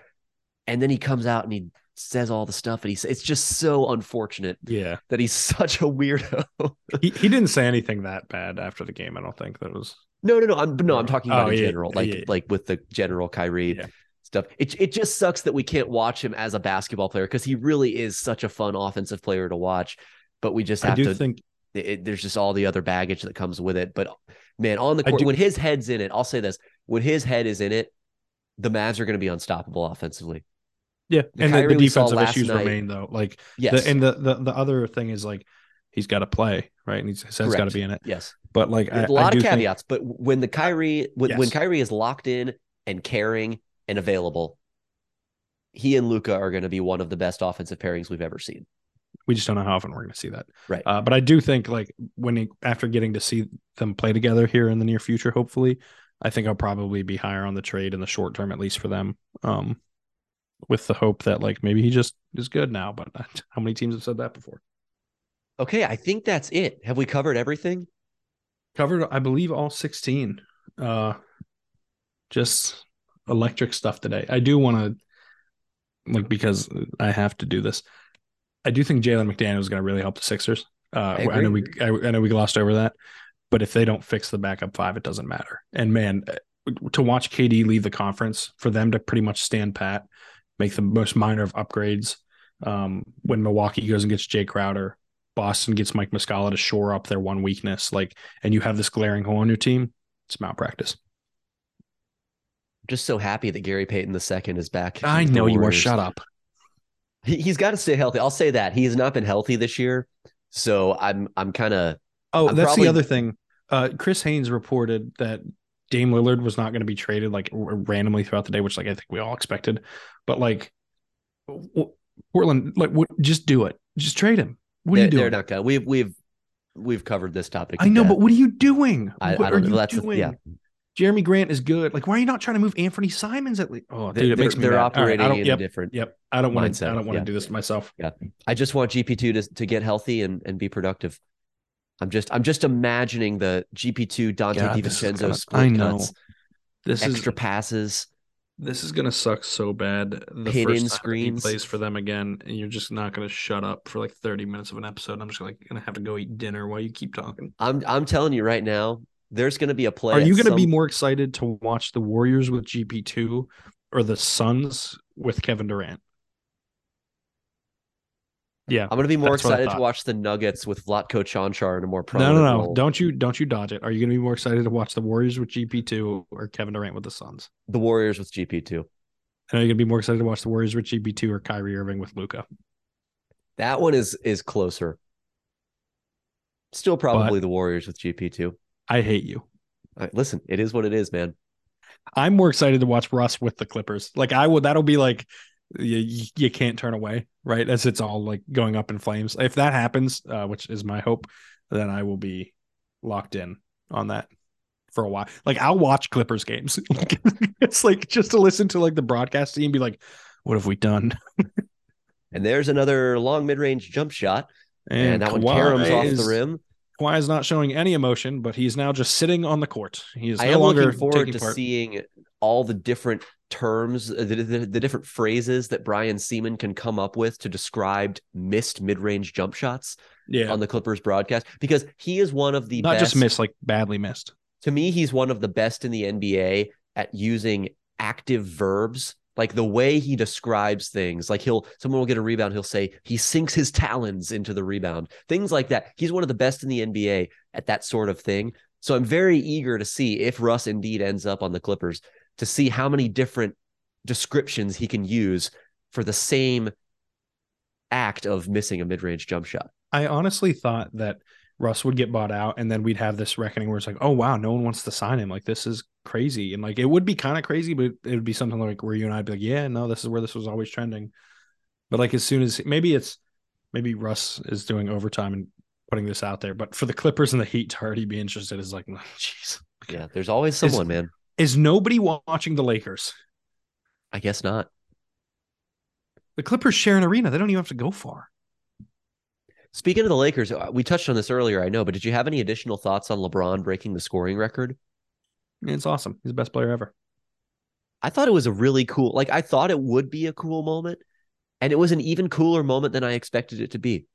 And then he comes out and he says all the stuff, and he says it's just so unfortunate yeah, that he's such a weirdo. he, he didn't say anything that bad after the game. I don't think that was. No, no, no. I'm no, I'm talking about Oh, in yeah, general, like yeah. like with the general Kyrie Yeah. Stuff. It it just sucks that we can't watch him as a basketball player because he really is such a fun offensive player to watch. But we just have to. think it- there's just all the other baggage that comes with it. But man, on the court, do- when his head's in it, I'll say this: when his head is in it, the Mavs are going to be unstoppable offensively. Yeah, The and the, Kyrie the defensive issues night- remain though. Like Yes, the, and the, the the other thing is like he's got to play right, and he's, his head's got to be in it. yes. But like I, a lot of think- caveats, but when the Kyrie when, when Kyrie is locked in and caring and available, he and Luka are going to be one of the best offensive pairings we've ever seen. we just don't know how often we're going to see that. Right. Uh, but I do think like when he, after getting to see them play together here in the near future, hopefully, I think I'll probably be higher on the trade in the short term, at least for them. Um, with the hope that like maybe he just is good now. But how many teams have said that before? Okay, I think that's it. Have we covered everything? Covered, I believe, all sixteen. Uh, just electric stuff today. I do want to like because I have to do this. I do think Jalen McDaniel is going to really help the Sixers. Uh, I I, know we. I, I know we glossed over that, but if they don't fix the backup five, it doesn't matter. And man, uh, to watch KD leave the conference for them to pretty much stand pat, make the most minor of upgrades. Um, when Milwaukee goes and gets Jae Crowder, Boston gets Mike Muscala to shore up their one weakness, like, and you have this glaring hole in your team, it's malpractice. Just so happy that Gary Payton II is back. I know you are. Shut up. He, he's got to stay healthy. I'll say that he has not been healthy this year, so I'm I'm kind of Oh, I'm that's probably- the other thing. Uh, Chris Haynes reported that Dame Lillard was not going to be traded like r- randomly throughout the day, which like I think we all expected. But like w- Portland, like what, just do it. Just trade him. What are they're, you doing? they're not gonna. We've we've we've covered this topic. I know, but what are you doing? I- what I are don't know. That's doing? yeah. Jerami Grant is good. Like, why are you not trying to move Anthony Simons at least? Oh, dude, it makes me they're mad. Operating I don't, in yep, a different. Yep. I don't want to. I don't want to yeah. do this myself. Yeah, I just want GP two to to get healthy and and be productive. I'm just I'm just imagining the GP two Dante God, this is DiVincenzo gonna- split I know. cuts, This extra is passes. This is gonna suck so bad. The Hit first in time that he screens. plays for them again, and you're just not gonna shut up for like 30 minutes of an episode. I'm just like gonna have to go eat dinner while you keep talking. I'm I'm telling you right now, there's going to be a play. Are you gonna be more excited to watch the Warriors with GP2 or the Suns with Kevin Durant? Yeah, I'm going to be more that's what I excited to watch the Nuggets with Vlatko Čančar in a more No, prominent no, no! role. Don't you don't you dodge it? Are you gonna be more excited to watch the Warriors with GP2 or Kevin Durant with the Suns? The Warriors with GP two. And are you gonna be more excited to watch the Warriors with GP2 or Kyrie Irving with Luka? That one is is closer. Still probably the Warriors with GP two. I hate you. listen, it is what it is, man. I'm more excited to watch Russ with the Clippers. Like I will, that'll be like you, you can't turn away, right? As it's all like going up in flames. If that happens, uh, which is my hope, then I will be locked in on that for a while. Like I'll watch Clippers games. it's like just to listen to like the broadcast team be like, what have we done? And there's another long mid range jump shot, and, And that one caroms off the rim. Kawhi is not showing any emotion, but he's now just sitting on the court. He is I no am longer looking forward to part. seeing all the different terms, uh, the, the, the different phrases that Brian Sieman can come up with to describe missed mid range jump shots Yeah. on the Clippers broadcast because he is one of the not best, just missed, like badly missed. to me, he's one of the best in the NBA at using active verbs. Like the way he describes things, like he'll someone will get a rebound, he'll say he sinks his talons into the rebound, things like that. He's one of the best in the NBA at that sort of thing. So I'm very eager to see if Russ indeed ends up on the Clippers to see how many different descriptions he can use for the same act of missing a mid-range jump shot. I honestly thought that Russ would get bought out and then we'd have this reckoning where it's like, oh wow, no one wants to sign him. Like this is crazy. And like it would be kind of crazy, but it would be something like where you and I'd be like, yeah, no, this is where this was always trending. But like as soon as maybe it's maybe Russ is doing overtime and putting this out there, but for the Clippers and the Heat to already be interested is like, jeez. Yeah, there's always someone, man. Is nobody watching the Lakers? I guess not. The Clippers share an arena. They don't even have to go far. Speaking of the Lakers, uh, we touched on this earlier, I know, but did you have any additional thoughts on LeBron breaking the scoring record? It's awesome. He's the best player ever. I thought it was a really cool, like I thought it would be a cool moment, and it was an even cooler moment than I expected it to be.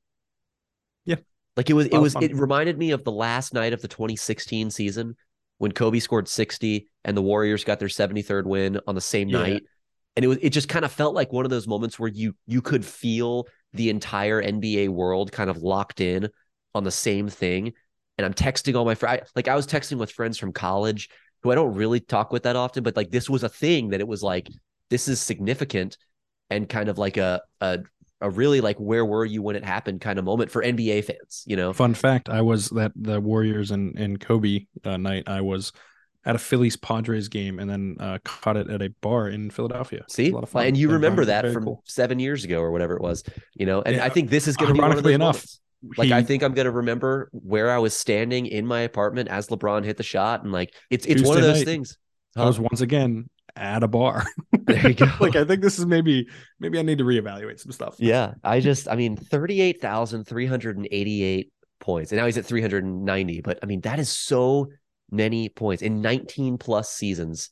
Yeah. Like it was, it was, fun. it reminded me of the last night of the 2016 season when Kobe scored 60 and the Warriors got their 73rd win on the same Yeah. night. And it was, it just kind of felt like one of those moments where you, you could feel the entire NBA world kind of locked in on the same thing. And I'm texting all my friends, like I was texting with friends from college who I don't really talk with that often, but like this was a thing that it was like, this is significant and kind of like a, a, a really like where were you when it happened kind of moment for NBA fans, you know? Fun fact: I was that the Warriors and and Kobe uh, night. I was at a Phillies Padres game and then uh, caught it at a bar in Philadelphia. See, a lot of fun. and you remember that very from cool. seven years ago or whatever it was, you know. And Yeah, I think this is going to be one of ironically those enough, moments. Like I think I'm going to remember where I was standing in my apartment as LeBron hit the shot, and like it's it's one of those night, things. I was once again at a bar. There you go. like I think this is maybe maybe I need to reevaluate some stuff. Yeah, I just I mean thirty eight thousand three hundred and eighty eight points, and now he's at three hundred and ninety. But I mean that is so many points in nineteen plus seasons.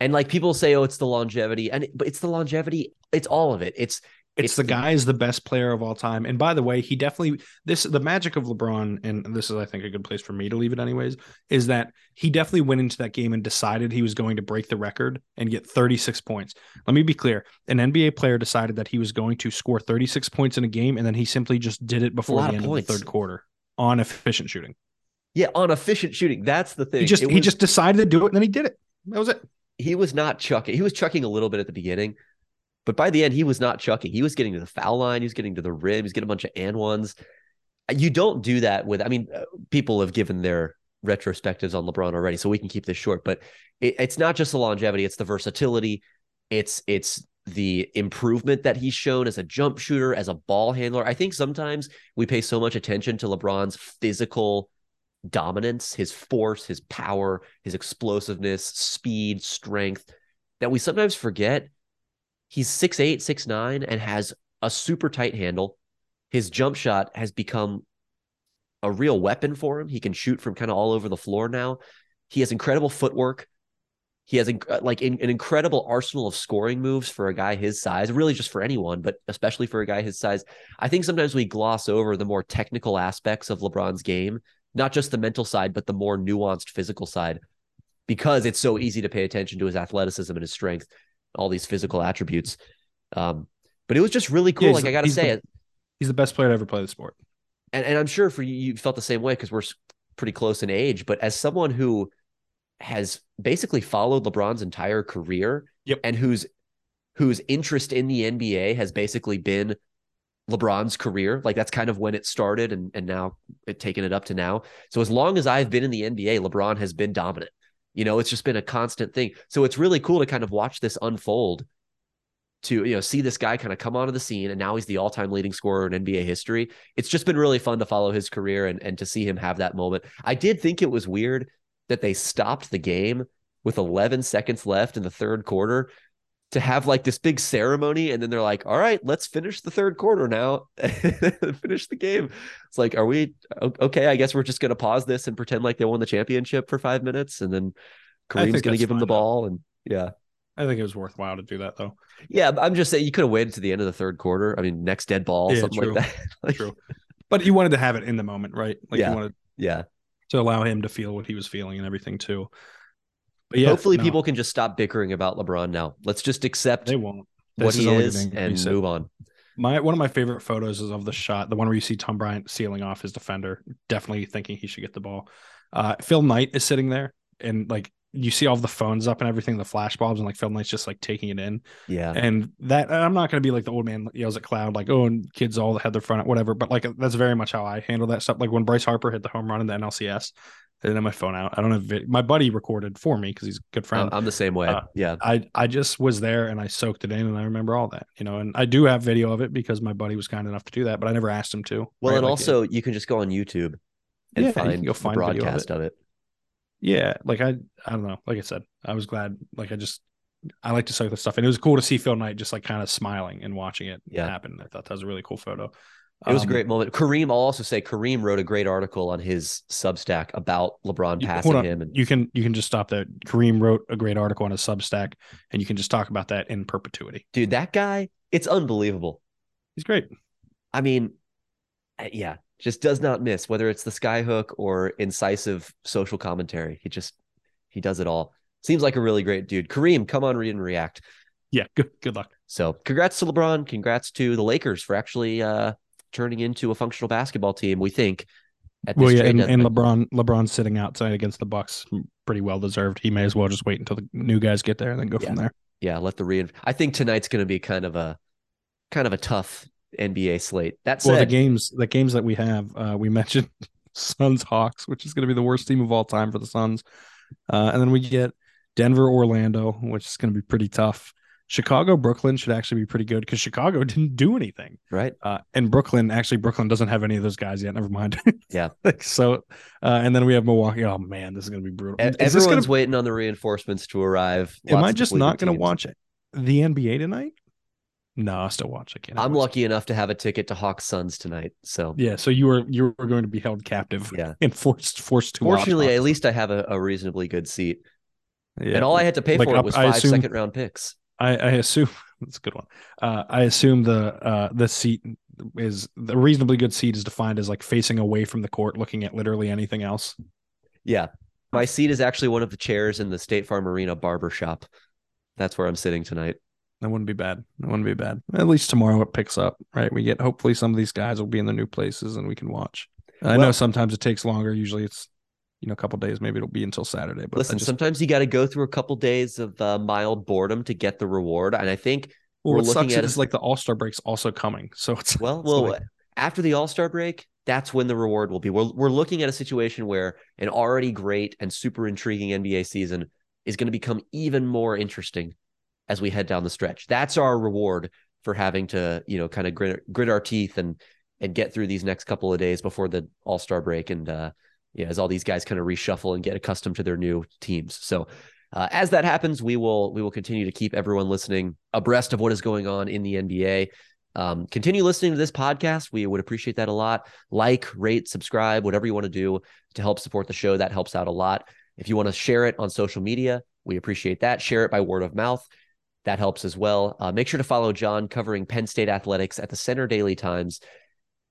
And like people say, oh, it's the longevity, and but it's the longevity. It's all of it. It's It's, the guy is the best player of all time. And by the way, he definitely this the magic of LeBron, and this is I think a good place for me to leave it anyways, is that he definitely went into that game and decided he was going to break the record and get 36 points. Let me be clear. An NBA player decided that he was going to score 36 points in a game, and then he simply just did it before the end of the third quarter on efficient shooting. Yeah, on efficient shooting. That's the thing. He just It he just decided to do it, and then he did it. That was it. he was not chucking. He was chucking a little bit at the beginning, but by the end, he was not chucking. He was getting to the foul line. He was getting to the rim. He's getting a bunch of and ones. You don't do that with. I mean, uh, people have given their retrospectives on LeBron already, so we can keep this short. But it, it's not just the longevity; it's the versatility. It's it's the improvement that he's shown as a jump shooter, as a ball handler. I think sometimes we pay so much attention to LeBron's physical dominance, his force, his power, his explosiveness, speed, strength, that we sometimes forget he's 6'8, 6'9, and has a super tight handle. His jump shot has become a real weapon for him. He can shoot from kind of all over the floor now. He has incredible footwork. He has inc- like in, an incredible arsenal of scoring moves for a guy his size, really just for anyone, but especially for a guy his size. I think sometimes we gloss over the more technical aspects of LeBron's game, not just the mental side, but the more nuanced physical side, because it's so easy to pay attention to his athleticism and his strength, all these physical attributes. Um, but it was just really cool. Yeah, like I got to say the- it, He's the best player to ever play the sport. and, and I'm sure for you, you felt the same way because we're pretty close in age. But as someone who has basically followed LeBron's entire career, Yep. and whose whose interest in the NBA has basically been LeBron's career, like that's kind of when it started, and and now it taken it up to now. So as long as I've been in the NBA, LeBron has been dominant. You know, it's just been a constant thing. So it's really cool to kind of watch this unfold to you know see this guy kind of come onto the scene and now he's the all-time leading scorer in NBA history. It's just been really fun to follow his career and and to see him have that moment. I did think it was weird that they stopped the game with 11 seconds left in the third quarter to have like this big ceremony and then they're like, "All right, let's finish the third quarter now." finish the game. It's like, "Are we okay, I guess we're just going to pause this and pretend like they won the championship for 5 minutes and then Kareem's going to give him the ball and yeah. I think it was worthwhile to do that though. Yeah, I'm just saying you could have waited to the end of the third quarter. I mean, next dead ball, Yeah, something true. like that. Like, True. But you wanted to have it in the moment, right? Like Yeah. you wanted Yeah. to allow him to feel what he was feeling and everything too. But yeah, Hopefully, no, people can just stop bickering about LeBron now. Let's just accept they won't. what This he is gonna and move on. My one of my favorite photos is of the shot, the one where you see Tom Bryant sealing off his defender, definitely thinking he should get the ball. Uh, Phil Knight is sitting there, and like you see all the phones up and everything, the flash bulbs, and like Phil Knight's just like taking it in. Yeah. And that I'm not going to be like the old man yells at cloud, like oh, and kids all had their front, whatever. But like that's very much how I handle that stuff. Like when Bryce Harper hit the home run in the NLCS, I didn't have my phone out. I don't have vid- my buddy recorded for me because he's a good friend. I'm, I'm the same way. Uh, yeah. I I just was there and I soaked it in and I remember all that, you know. And I do have video of it because my buddy was kind enough to do that, but I never asked him to. Well, right? and Like, also you can just go on YouTube and Yeah, find the find video of broadcast it. of it. yeah, like I I don't know. Like I said, I was glad. Like I just I like to soak the stuff, and it was cool to see Phil Knight just like kind of smiling and watching it Yeah. happen. I thought that was a really cool photo. It was a Um, great moment. Kareem, I'll also say Kareem wrote a great article on his Substack about LeBron passing him. And You can you can just stop there. Kareem wrote a great article on his Substack, and you can just talk about that in perpetuity. dude, that guy, it's unbelievable. He's great. I mean, uh, yeah, just does not miss whether it's the skyhook or incisive social commentary. He just he does it all. Seems like a really great dude. Kareem, come on, read and react. Yeah, good good luck. So, congrats to LeBron. Congrats to the Lakers for actually uh turning into a functional basketball team. We think. At this Well, yeah, and, and. LeBron LeBron's sitting out tonight against the Bucks, pretty well deserved. He may as well just wait until the new guys get there and then go from there. yeah, let the re. I think tonight's going to be kind of a kind of a tough NBA slate. That's Well, the games the games that we have, uh, we mentioned Suns Hawks, which is going to be the worst team of all time for the Suns, uh, and then we get Denver Orlando, which is going to be pretty tough. Chicago Brooklyn should actually be pretty good because Chicago didn't do anything, right? Uh, and Brooklyn actually Brooklyn doesn't have any of those guys yet. Never mind. Yeah. Like, so, uh, and then we have Milwaukee. Oh man, this is going to be brutal. E- this gonna everyone's waiting on the reinforcements to arrive. Am I just not going to watch it? The NBA tonight? No, I'll still watch. I can't. I'm lucky enough to have a ticket to Hawks Suns tonight. So Yeah, so you were you were going to be held captive. Yeah. and forced forced to. watch fortunately, at least I have a, a reasonably good seat. Yeah. And all I had to pay Like, for it was I five second assume- round picks. I, I assume That's a good one. Uh, I assume the uh, the seat is the reasonably good seat is defined as like facing away from the court, looking at literally anything else. Yeah. My seat is actually one of the chairs in the State Farm Arena barber shop. That's where I'm sitting tonight. That wouldn't be bad. That wouldn't be bad. At least tomorrow it picks up, right? We get hopefully some of these guys will be in the new places and we can watch. I Well- know sometimes it takes longer. Usually it's you know a couple days. Maybe it'll be until Saturday. But Listen, just- sometimes you got to go through a couple days of uh, mild boredom to get the reward, and I think well, we're looking at is like the All Star break's also coming, so it's Well, it's well, like- after the All Star break, that's when the reward will be. We're we're looking at a situation where an already great and super intriguing NBA season is going to become even more interesting as we head down the stretch. That's our reward for having to, you know, kind of grit, grit our teeth and and get through these next couple of days before the All Star break, and uh, yeah, as all these guys kind of reshuffle and get accustomed to their new teams. So. Uh, as that happens, we will we will continue to keep everyone listening abreast of what is going on in the NBA. Um, continue listening to this podcast. We would appreciate that a lot. Like, rate, subscribe, whatever you want to do to help support the show. That helps out a lot. If you want to share it on social media, we appreciate that. Share it by word of mouth. That helps as well. Uh, make sure to follow John covering Penn State athletics at the Centre Daily Times.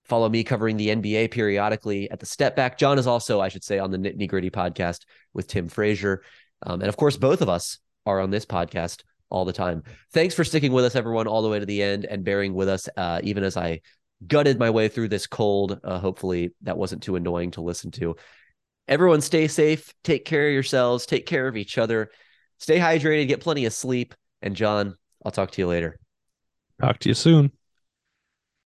Follow me covering the NBA periodically at the Step Back. John is also, I should say, on the Nitty Gritty podcast with Tim Frazier. Um, and of course, both of us are on this podcast all the time. Thanks for sticking with us, everyone, all the way to the end and bearing with us, uh, even as I gutted my way through this cold. Uh, hopefully, that wasn't too annoying to listen to. Everyone, stay safe. Take care of yourselves. Take care of each other. Stay hydrated. Get plenty of sleep. And John, I'll talk to you later. talk to you soon.